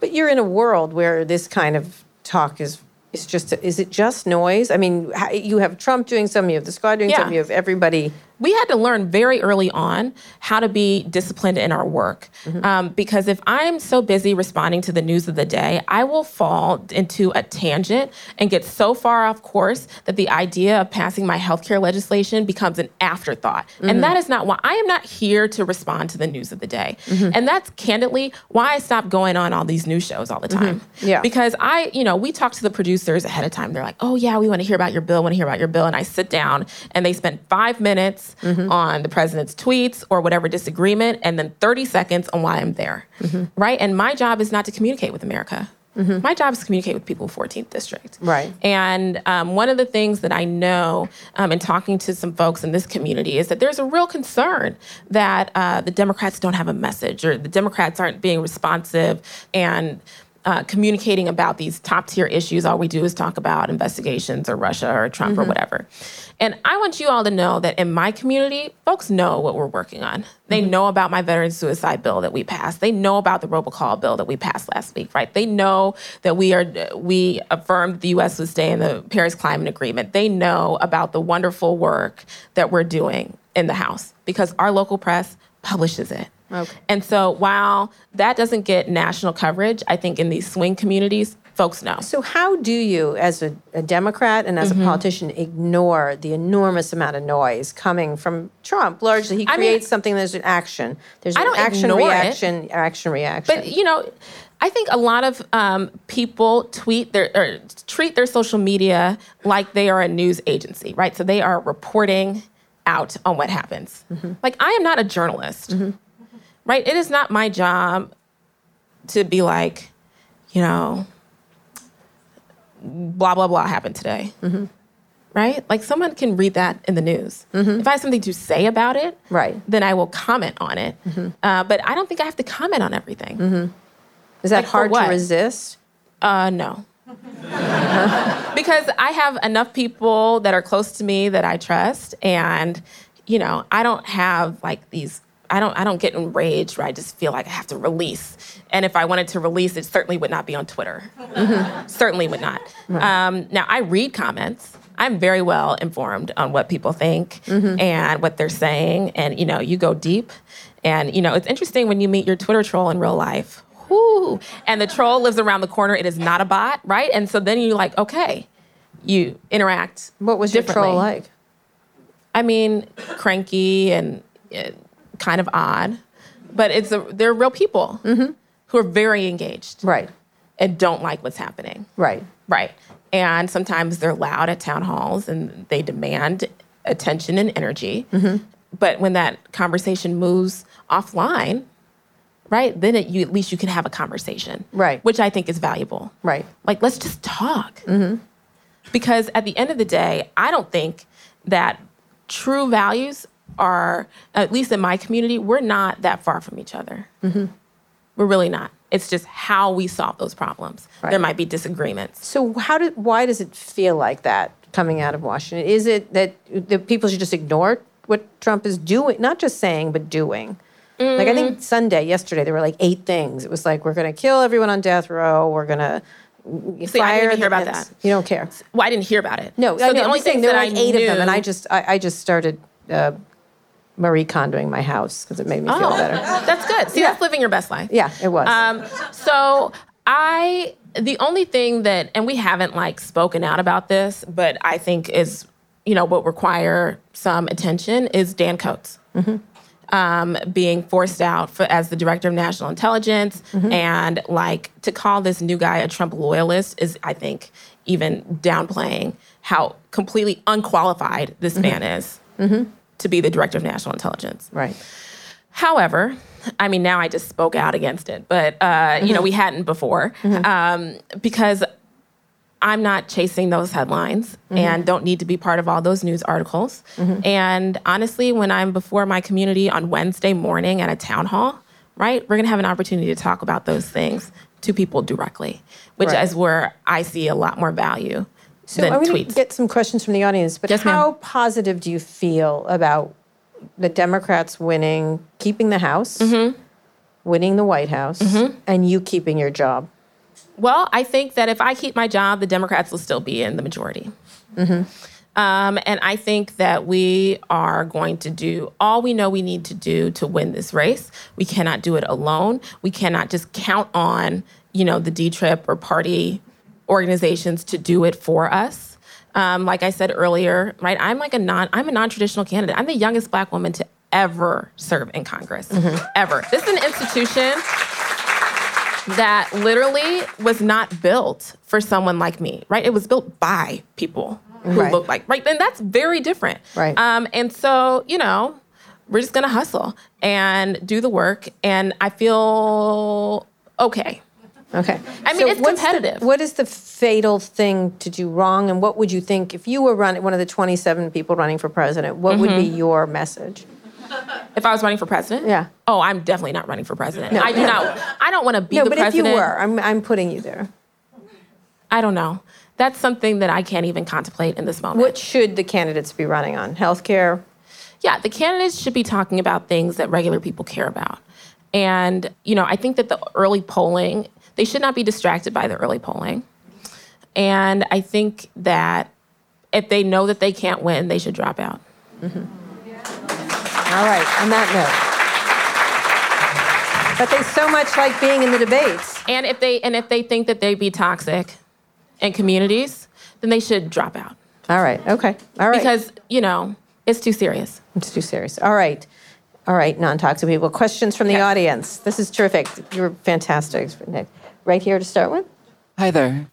But you're in a world where this kind of talk is It's just is it just noise? I mean, you have Trump doing something, you have the squad doing Yeah. something, you have everybody. We had to learn very early on how to be disciplined in our work. Mm-hmm. Um, because if I'm so busy responding to the news of the day, I will fall into a tangent and get so far off course that the idea of passing my healthcare legislation becomes an afterthought. And mm-hmm. that is not why I am not here to respond to the news of the day. Mm-hmm. And that's candidly why I stopped going on all these news shows all the time. Yeah. Because I, you know, we talk to the producers ahead of time. They're like, oh, yeah, we want to hear about your bill, want to hear about your bill. And I sit down and they spend five minutes on the president's tweets or whatever disagreement, and then 30 seconds on why I'm there. Right. And my job is not to communicate with America. My job is to communicate with people in 14th District. Right. And um, one of the things that I know um, in talking to some folks in this community is that there's a real concern that uh, the Democrats don't have a message or the Democrats aren't being responsive and uh, communicating about these top tier issues. All we do is talk about investigations or Russia or Trump or whatever. And I want you all to know that in my community, folks know what we're working on. They know about my veteran suicide bill that we passed. They know about the robocall bill that we passed last week, right? They know that we are we affirmed the U.S. would stay in the Paris Climate Agreement. They know about the wonderful work that we're doing in the House because our local press publishes it. Okay. And so while that doesn't get national coverage, I think in these swing communities, folks know. So how do you, as a, a Democrat and as Mm-hmm. a politician, ignore the enormous amount of noise coming from Trump? Largely, he I mean- creates something. There's an action. There's an action ignore it. reaction. Action reaction. But you know, I think a lot of um, people tweet their or treat their social media like they are a news agency, right? So they are reporting out on what happens. Like I am not a journalist, right? It is not my job to be like, you know, blah blah blah happened today. Right? Like someone can read that in the news. If I have something to say about it, Right. then I will comment on it. Uh, but I don't think I have to comment on everything. is that like, hard to resist? Uh, no. because I have enough people that are close to me that I trust, and you know, I don't have like these. I don't. I don't get enraged where I just feel like I have to release. And if I wanted to release, it certainly would not be on Twitter. certainly would not. Um, now I read comments. I'm very well informed on what people think and what they're saying, and you know, you go deep. And you know, it's interesting when you meet your Twitter troll in real life. Whoo! And the troll lives around the corner. It is not a bot, right? And so then you're like, okay, you interact. What was your troll like? I mean, cranky and uh, kind of odd, but it's a, they're real people mm-hmm. who are very engaged Right. and don't like what's happening. Right. Right. And sometimes they're loud at town halls and they demand attention and energy. Mm-hmm. But when that conversation moves offline, right, then it, you, at least you can have a conversation. Right. Which I think is valuable. Right. Like, let's just talk. Mm-hmm. Because at the end of the day, I don't think that true values are, at least in my community, we're not that far from each other. We're really not. It's just how we solve those problems. Right. There might be disagreements. So how did? Why does it feel like that coming out of Washington? Is it that the people should just ignore what Trump is doing? Not just saying, but doing. Like I Mm. think Sunday, yesterday, there were like eight things. It was like we're going to kill everyone on death row. We're going to fire See, I didn't hear about that. You don't care. Well, I didn't hear about it. No, so I mean, the I'm only just saying there were like eight of them, and I just I, I just started uh, Marie Kondoing my house because it made me feel Oh, better. that's good. See, Yeah. that's living your best life. Yeah, it was. Um, so I, the only thing that, and we haven't like spoken out about this, but I think is, you know, what require some attention is Dan Coats. Um, being forced out for, as the director of national intelligence and like to call this new guy a Trump loyalist is, I think, even downplaying how completely unqualified this man is to be the director of national intelligence. right. However, I mean, now I just spoke out against it, but uh, you know, we hadn't before um, because I'm not chasing those headlines and don't need to be part of all those news articles. And honestly, when I'm before my community on Wednesday morning at a town hall, right, we're gonna have an opportunity to talk about those things to people directly, which Right. is where I see a lot more value So than going tweets. to get some questions from the audience, but Yes, how positive do you feel about the Democrats winning, keeping the House, Mm-hmm. winning the White House, and you keeping your job? Well, I think that if I keep my job, the Democrats will still be in the majority. Mm-hmm. Um, and I think that we are going to do all we know we need to do to win this race. We cannot do it alone. We cannot just count on, you know, the D Trip or party organizations to do it for us. Um, like I said earlier, right? I'm like a non, I'm a non-traditional candidate. I'm the youngest Black woman to ever serve in Congress, mm-hmm. ever. This is an institution that literally was not built for someone like me, right? It was built by people who right. look like, right? and that's very different. Right. Um, and so, you know, we're just gonna hustle and do the work. And I feel okay. Okay. I mean, so it's competitive. The, what is the fatal thing to do wrong? And what would you think if you were running one of the 27 people running for president? What mm-hmm. would be mm-hmm. your message? If I was running for president? Yeah. Oh, I'm definitely not running for president. No. I do not. I don't want to be no, the but president. if you were, I'm, I'm putting you there. I don't know. That's something that I can't even contemplate in this moment. What should the candidates be running on? Healthcare? Yeah, the candidates should be talking about things that regular people care about. And, you know, I think that the early polling, they should not be distracted by the early polling. And I think that if they know that they can't win, they should drop out. Mm-hmm. All right, on that note. But they so much like being in the debates. And if they and if they think that they'd be toxic in communities, then they should drop out. All right. Okay. All right. Because, you know, it's too serious. It's too serious. All right. All right, non-toxic people. Questions from the yes. audience. This is terrific. You're fantastic. Right here to start with. Hi there.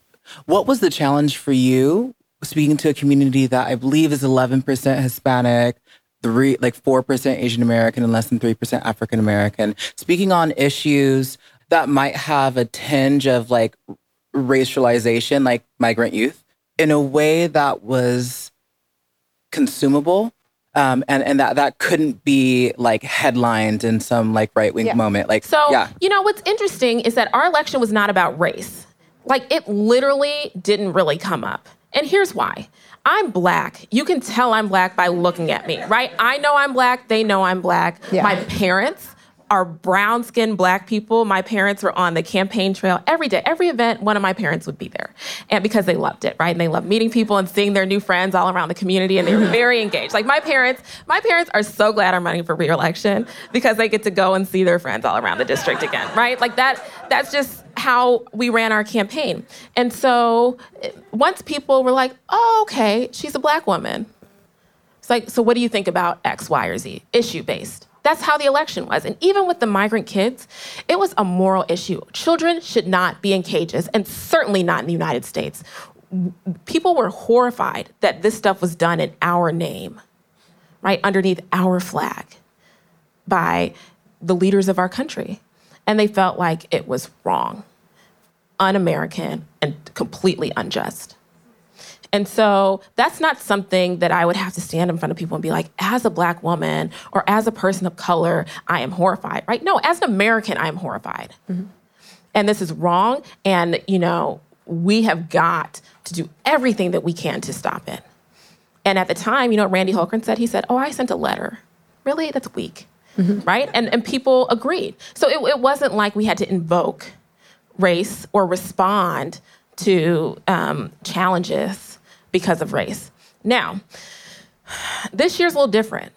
What was the challenge for you speaking to a community that I believe is 11% Hispanic, three like four percent Asian American and less than three percent African American, speaking on issues that might have a tinge of like racialization, like migrant youth, in a way that was consumable. Um, and, and that, that couldn't be like headlined in some like right wing yeah. moment. Like, so, yeah. you know, what's interesting is that our election was not about race. Like, it literally didn't really come up. And here's why I'm black. You can tell I'm black by looking at me, right? I know I'm black. They know I'm black. Yeah. My parents are brown skinned black people. My parents were on the campaign trail every day, every event, one of my parents would be there. And because they loved it, right? And they love meeting people and seeing their new friends all around the community and they were very engaged. Like my parents, my parents are so glad I'm running for reelection because they get to go and see their friends all around the district again, right? Like that, that's just how we ran our campaign. And so eh, once people were like, oh, okay, she's a black woman. It's like, so what do you think about X, Y, or Z? Issue based. That's how the election was. And even with the migrant kids, it was a moral issue. Children should not be in cages, and certainly not in the United States. People were horrified that this stuff was done in our name, right, underneath our flag by the leaders of our country. And they felt like it was wrong un American, and completely unjust. And so that's not something that I would have to stand in front of people and be like, as a black woman or as a person of color, I am horrified, right? No, as an American, I am horrified. Mm-hmm. And this is wrong. And, you know, we have got to do everything that we can to stop it. And at the time, you know what Randy Hultgren said? He said, Oh, I sent a letter. Really? That's weak. Mm-hmm. Right? And, and people agreed. So it, it wasn't like we had to invoke race or respond to um, challenges because of race. Now, this year's a little different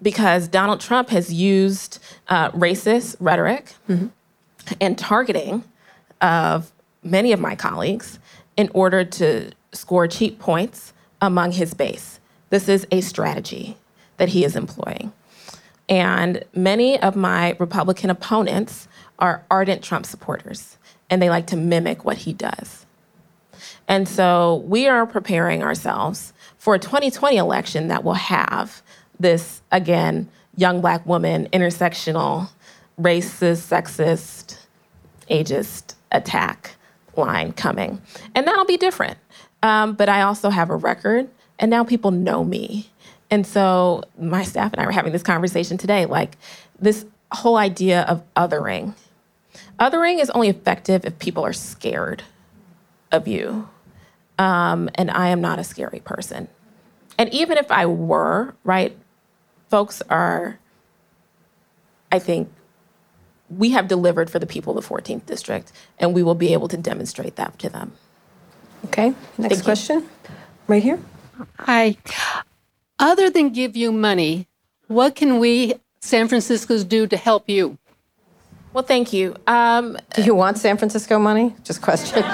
because Donald Trump has used uh, racist rhetoric mm-hmm. and targeting of many of my colleagues in order to score cheap points among his base. This is a strategy that he is employing. And many of my Republican opponents are ardent Trump supporters, and they like to mimic what he does. And so we are preparing ourselves for a 2020 election that will have this, again, young black woman, intersectional, racist, sexist, ageist attack line coming. And that'll be different. Um, but I also have a record, and now people know me. And so my staff and I were having this conversation today like, this whole idea of othering Othering is only effective if people are scared of you. Um, and I am not a scary person. And even if I were, right, folks are, I think, we have delivered for the people of the 14th district, and we will be able to demonstrate that to them. Okay, next you. question. Right here. Hi. Other than give you money, what can we San Francisco's do to help you? Well, thank you. Um, Do you want San Francisco money? Just question.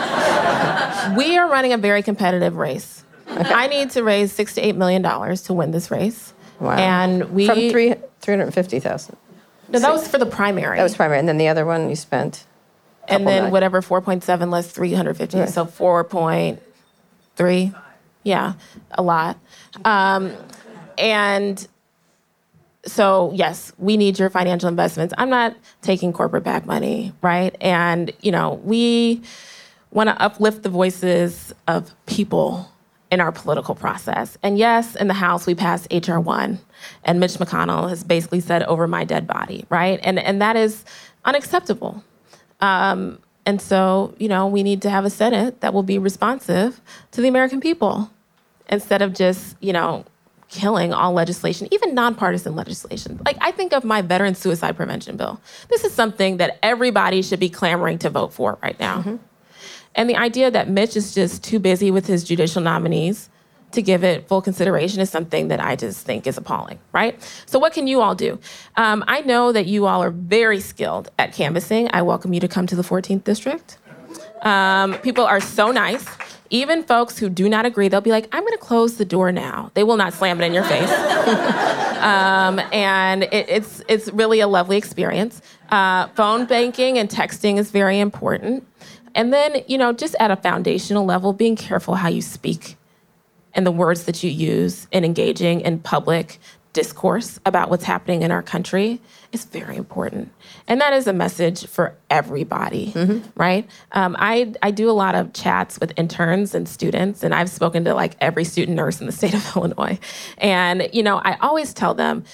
we are running a very competitive race. I need to raise six to eight million dollars to win this race. Wow. And we From three, 350,000. no, that was for the primary. That was primary. And then the other one you spent. and then nine. whatever 4.7 less 350 Right. so 4.3 yeah a lot um, and so yes we need your financial investments i'm not taking corporate PAC money right and you know we want to uplift the voices of people in our political process and yes in the house we passed hr1 and mitch mcconnell has basically said over my dead body right and and that is unacceptable um, and so, you know, we need to have a Senate that will be responsive to the American people instead of just, you know, killing all legislation, even nonpartisan legislation. Like, I think of my veteran suicide prevention bill. This is something that everybody should be clamoring to vote for right now. And the idea that Mitch is just too busy with his judicial nominees to give it full consideration is something that I just think is appalling, right? So, what can you all do? Um, I know that you all are very skilled at canvassing. I welcome you to come to the 14th district. Um, people are so nice. Even folks who do not agree, they'll be like, I'm to close the door now. They will not slam it in your face. um, and it, it's, it's really a lovely experience. Uh, phone banking and texting is very important. And then, you know, just at a foundational level, being careful how you speak and the words that you use in engaging in public discourse about what's happening in our country is very important. And that is a message for everybody, right? Um, I, I do a lot of chats with interns and students, and I've spoken to like every student nurse in the state of Illinois. And, you know, I always tell them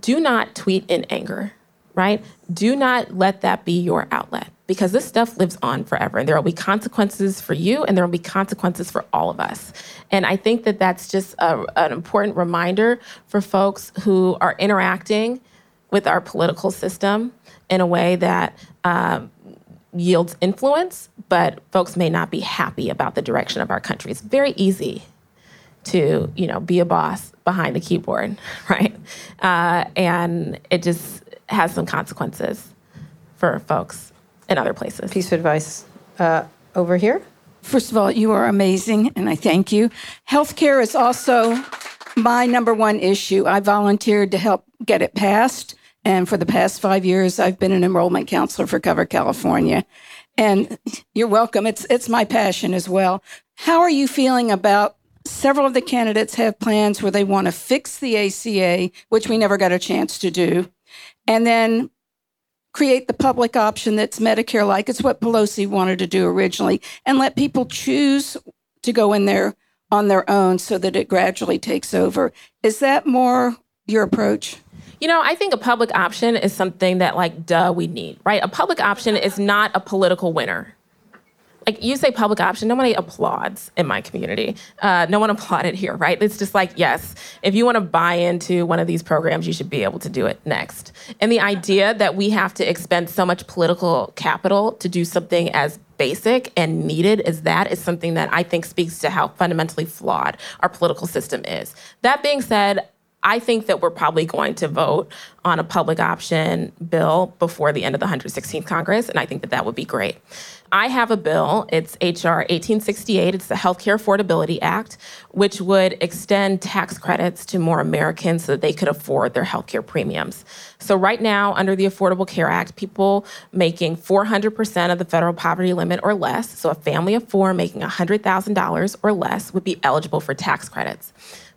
do not tweet in anger, right? Do not let that be your outlet because this stuff lives on forever and there will be consequences for you and there will be consequences for all of us. And I think that that's just a, an important reminder for folks who are interacting with our political system in a way that um, yields influence, but folks may not be happy about the direction of our country. It's very easy to you know be a boss behind the keyboard right uh, and it just has some consequences for folks in other places Piece of advice uh, over here. First of all, you are amazing, and I thank you. Healthcare is also my number one issue. I volunteered to help get it passed, and for the past five years, I've been an enrollment counselor for Covered California. And you're welcome. It's it's my passion as well. How are you feeling about several of the candidates have plans where they want to fix the ACA, which we never got a chance to do, and then create the public option that's Medicare like. It's what Pelosi wanted to do originally, and let people choose to go in there on their own so that it gradually takes over. Is that more your approach? you know i think a public option is something that like duh we need right a public option is not a political winner like you say public option nobody applauds in my community. Uh, no one applauded here right? It's just like yes if you want to buy into one of these programs you should be able to do it next. And the idea that we have to expend so much political capital to do something as basic and needed as that is something that i think speaks to how fundamentally flawed our political system is. That being said I think that we're probably going to vote on a public option bill before the end of the 116th Congress, and I think that that would be great. I have a bill, it's H.R. 1868, it's the Healthcare Affordability Act, which would extend tax credits to more Americans so that they could afford their healthcare premiums. So, right now, under the Affordable Care Act, people making 400% of the federal poverty limit or less, so a family of four making $100,000 or less, would be eligible for tax credits.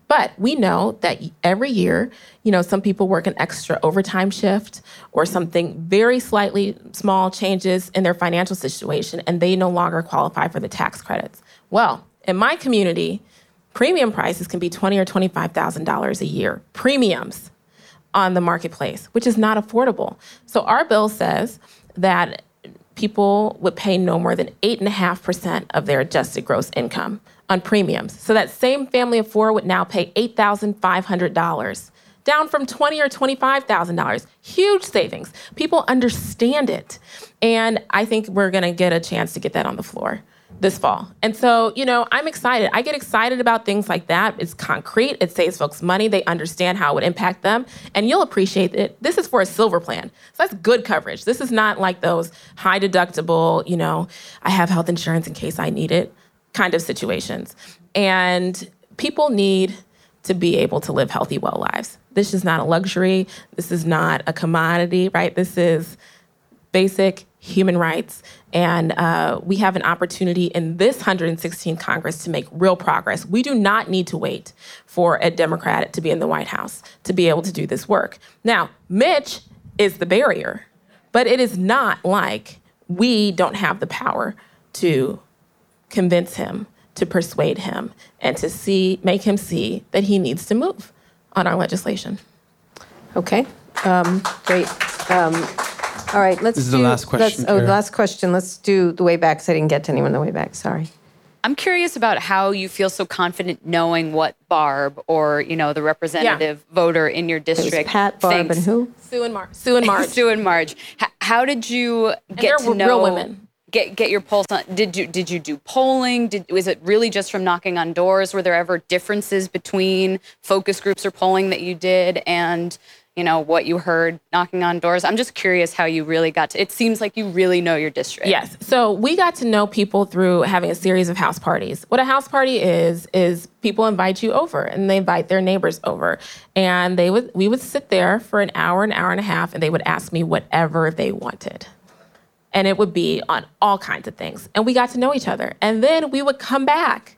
But we know that every year, you know, some people work an extra overtime shift or something very slightly small changes in their financial situation and they no longer qualify for the tax credits. Well, in my community, premium prices can be twenty or twenty-five thousand dollars a year. Premiums on the marketplace, which is not affordable. So our bill says that people would pay no more than 8.5% of their adjusted gross income on premiums. So that same family of four would now pay $8,500 down from twenty or twenty-five thousand dollars. Huge savings. People understand it, and I think we're going to get a chance to get that on the floor this fall. And so, you know, I'm excited. I get excited about things like that. It's concrete, it saves folks money, they understand how it would impact them, and you'll appreciate it. This is for a silver plan. So that's good coverage. This is not like those high deductible, you know, I have health insurance in case I need it kind of situations. And people need to be able to live healthy, well lives. This is not a luxury. This is not a commodity, right? This is basic human rights. And uh, we have an opportunity in this 116th Congress to make real progress. We do not need to wait for a Democrat to be in the White House to be able to do this work. Now, Mitch is the barrier, but it is not like we don't have the power to convince him, to persuade him, and to see, make him see that he needs to move on our legislation. Okay, um, great. Um, All right, let's This is the last question, let's- Oh, the last question. Let's do the way back, because I didn't get to anyone the way back, sorry. I'm curious about how you feel so confident knowing what Barb or you know the representative voter in your It was district Pat, Barb, and who? Sue and Mar- Sue and Marge. Sue and Marge. H- how did you get they're to know real women. Get get your pulse on? Did you did you do polling? Did was it really just from knocking on doors? Were there ever differences between focus groups or polling that you did and you know what you heard knocking on doors? I'm just curious how you really got to. It seems like you really know your district. Yes. So we got to know people through having a series of house parties. What a house party is is people invite you over and they invite their neighbors over. And they would we would sit there for an hour, an hour and a half, and they would ask me whatever they wanted. And it would be on all kinds of things. And we got to know each other. And then we would come back.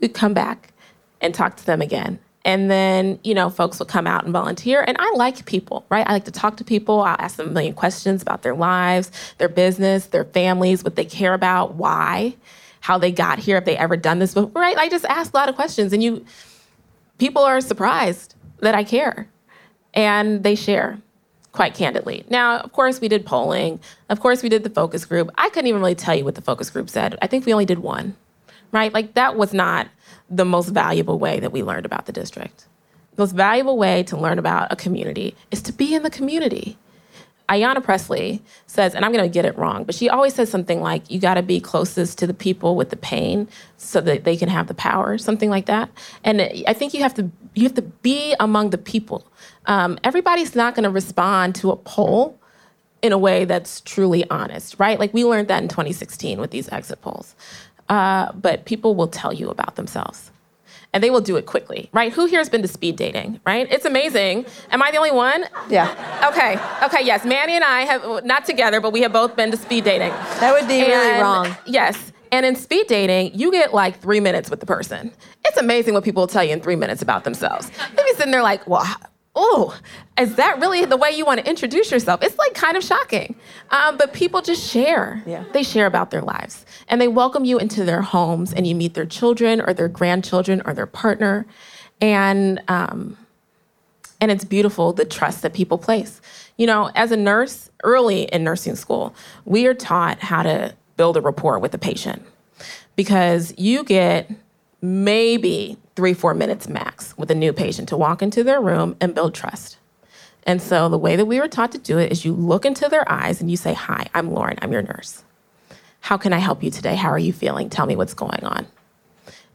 We'd come back and talk to them again. And then, you know, folks would come out and volunteer. And I like people, right? I like to talk to people. I'll ask them a million questions about their lives, their business, their families, what they care about, why, how they got here, if they ever done this before, right? I just ask a lot of questions. And you, people are surprised that I care. And they share quite candidly. Now, of course, we did polling. Of course, we did the focus group. I couldn't even really tell you what the focus group said. I think we only did one, right? Like, that was not the most valuable way that we learned about the district. The most valuable way to learn about a community is to be in the community. Ayanna Pressley says, and I'm going to get it wrong, but she always says something like, you got to be closest to the people with the pain so that they can have the power, something like that. And I think you have to, you have to be among the people. Um, everybody's not going to respond to a poll in a way that's truly honest, right? Like we learned that in 2016 with these exit polls. Uh, but people will tell you about themselves. And they will do it quickly, right? Who here has been to speed dating, right? It's amazing. Am I the only one? Yeah, Okay, okay, yes. Manny and I have, not together, but we have both been to speed dating. that would be really wrong. Yes. And in speed dating, you get like three minutes with the person. It's amazing what people will tell you in three minutes about themselves. They'll be sitting there like, well, oh, is that really the way you want to introduce yourself? It's like kind of shocking. Um, but people just share. Yeah. They share about their lives. And they welcome you into their homes and you meet their children or their grandchildren or their partner. And um, and it's beautiful the trust that people place. You know, as a nurse, early in nursing school, we are taught how to build a rapport with the patient because you get maybe three, four minutes max with a new patient to walk into their room and build trust. And so the way that we were taught to do it is you look into their eyes and you say, Hi, I'm Lauren, I'm your nurse. How can I help you today? How are you feeling? Tell me what's going on.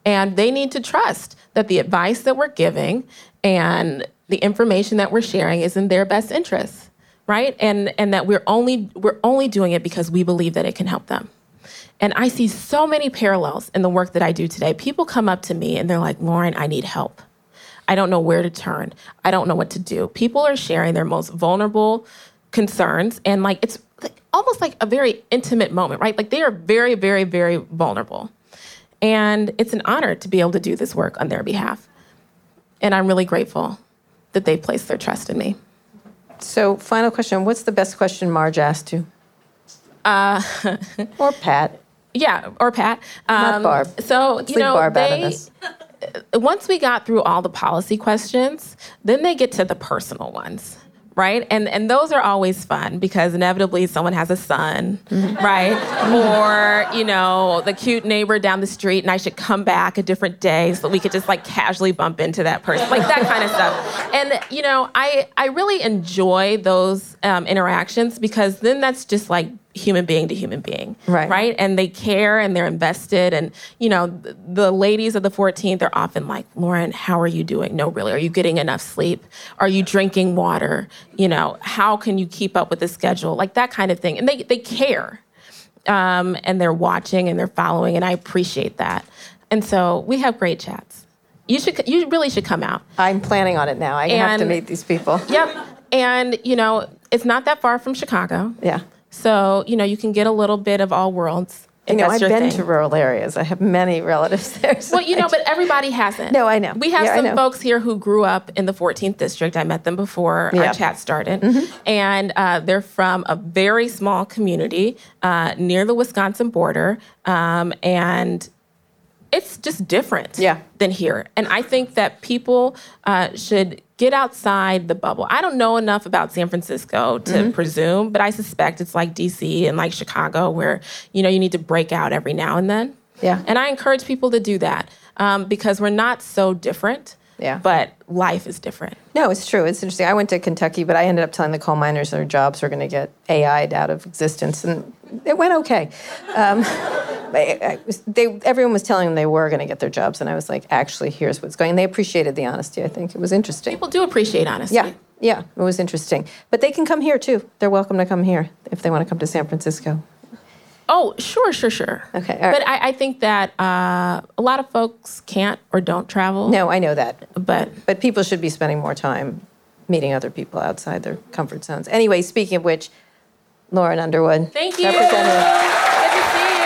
And they need to trust that the advice that we're giving and the information that we're sharing is in their best interest, right? And and that we're only we're only doing it because we believe that it can help them. And I see so many parallels in the work that I do today. People come up to me and they're like, "Lauren, I need help. I don't know where to turn. I don't know what to do." People are sharing their most vulnerable concerns and like it's like, almost like a very intimate moment, right? Like they are very very very vulnerable. And it's an honor to be able to do this work on their behalf. And I'm really grateful that they placed their trust in me. So, final question What's the best question Marge asked you? Uh, or Pat? Yeah, or Pat. Not Um, Barb. So, you leave know, Barb out of they, this. once we got through all the policy questions, then they get to the personal ones, right? And and those are always fun because inevitably someone has a son, right? or you know the cute neighbor down the street, and I should come back a different day so we could just like casually bump into that person, like that kind of stuff. And you know, I I really enjoy those um, interactions because then that's just like human being to human being Right. right? And they care and they're invested. And you know the, the ladies of the 14th are often like lauren how are you doing? No really. Are you getting enough sleep? Are you drinking water? You know how can you keep up with the schedule? Like that kind of thing. And they, they care um, and they're watching and they're following and i appreciate that. And so we have great chats. You should you really should come out. I'm planning on it now. I have to meet these people. yep. And you know it's not that far from chicago. Yeah. So, you know, you can get a little bit of all worlds. You know, I've been thing. to rural areas. I have many relatives there. so Well, you know, but everybody hasn't. No, I know. We have Yeah, some folks here who grew up in the 14th district. I met them before Yeah. Mm-hmm. our chat started. And uh, they're from a very small community uh, near the Wisconsin border. Um, and it's just different Yeah. than here. And I think that people uh, should get outside the bubble. I don't know enough about San Francisco to Mm-hmm. presume, but I suspect it's like DC and like Chicago where, you know, you need to break out every now and then. Yeah. And I encourage people to do that um, because we're not so different. Yeah. But life is different. No, it's true. It's interesting. I went to Kentucky, but I ended up telling the coal miners their jobs were going to get AI'd out of existence, and it went okay. Um, I- I was- they, everyone was telling them they were going to get their jobs, and I was like, actually, here's what's going. And they appreciated the honesty. I think it was interesting. People do appreciate honesty. Yeah, yeah, it was interesting. But they can come here too. They're welcome to come here if they want to come to San Francisco. Oh, sure, sure, sure. Okay, right. But I, I think that uh, a lot of folks can't or don't travel. No, I know that. But But people should be spending more time meeting other people outside their comfort zones. Anyway, speaking of which, Lauren Underwood. thank you. Representative. Good to see you.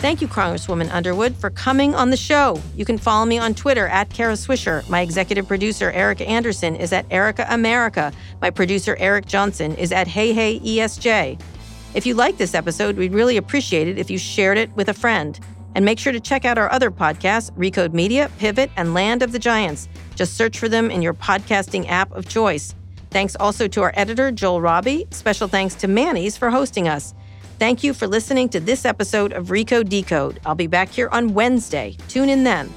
Thank you, Congresswoman Underwood, for coming on the show. You can follow me on Twitter at Kara Swisher. My executive producer, Erica Anderson, is at Erica America. My producer, Eric Johnson, is at Hey Hey ESJ. If you like this episode, we'd really appreciate it if you shared it with a friend. And make sure to check out our other podcasts, Recode Media, Pivot, and Land of the Giants. Just search for them in your podcasting app of choice. Thanks also to our editor, Joel Robbie. Special thanks to Manny's for hosting us. Thank you for listening to this episode of Recode Decode. I'll be back here on Wednesday. Tune in then.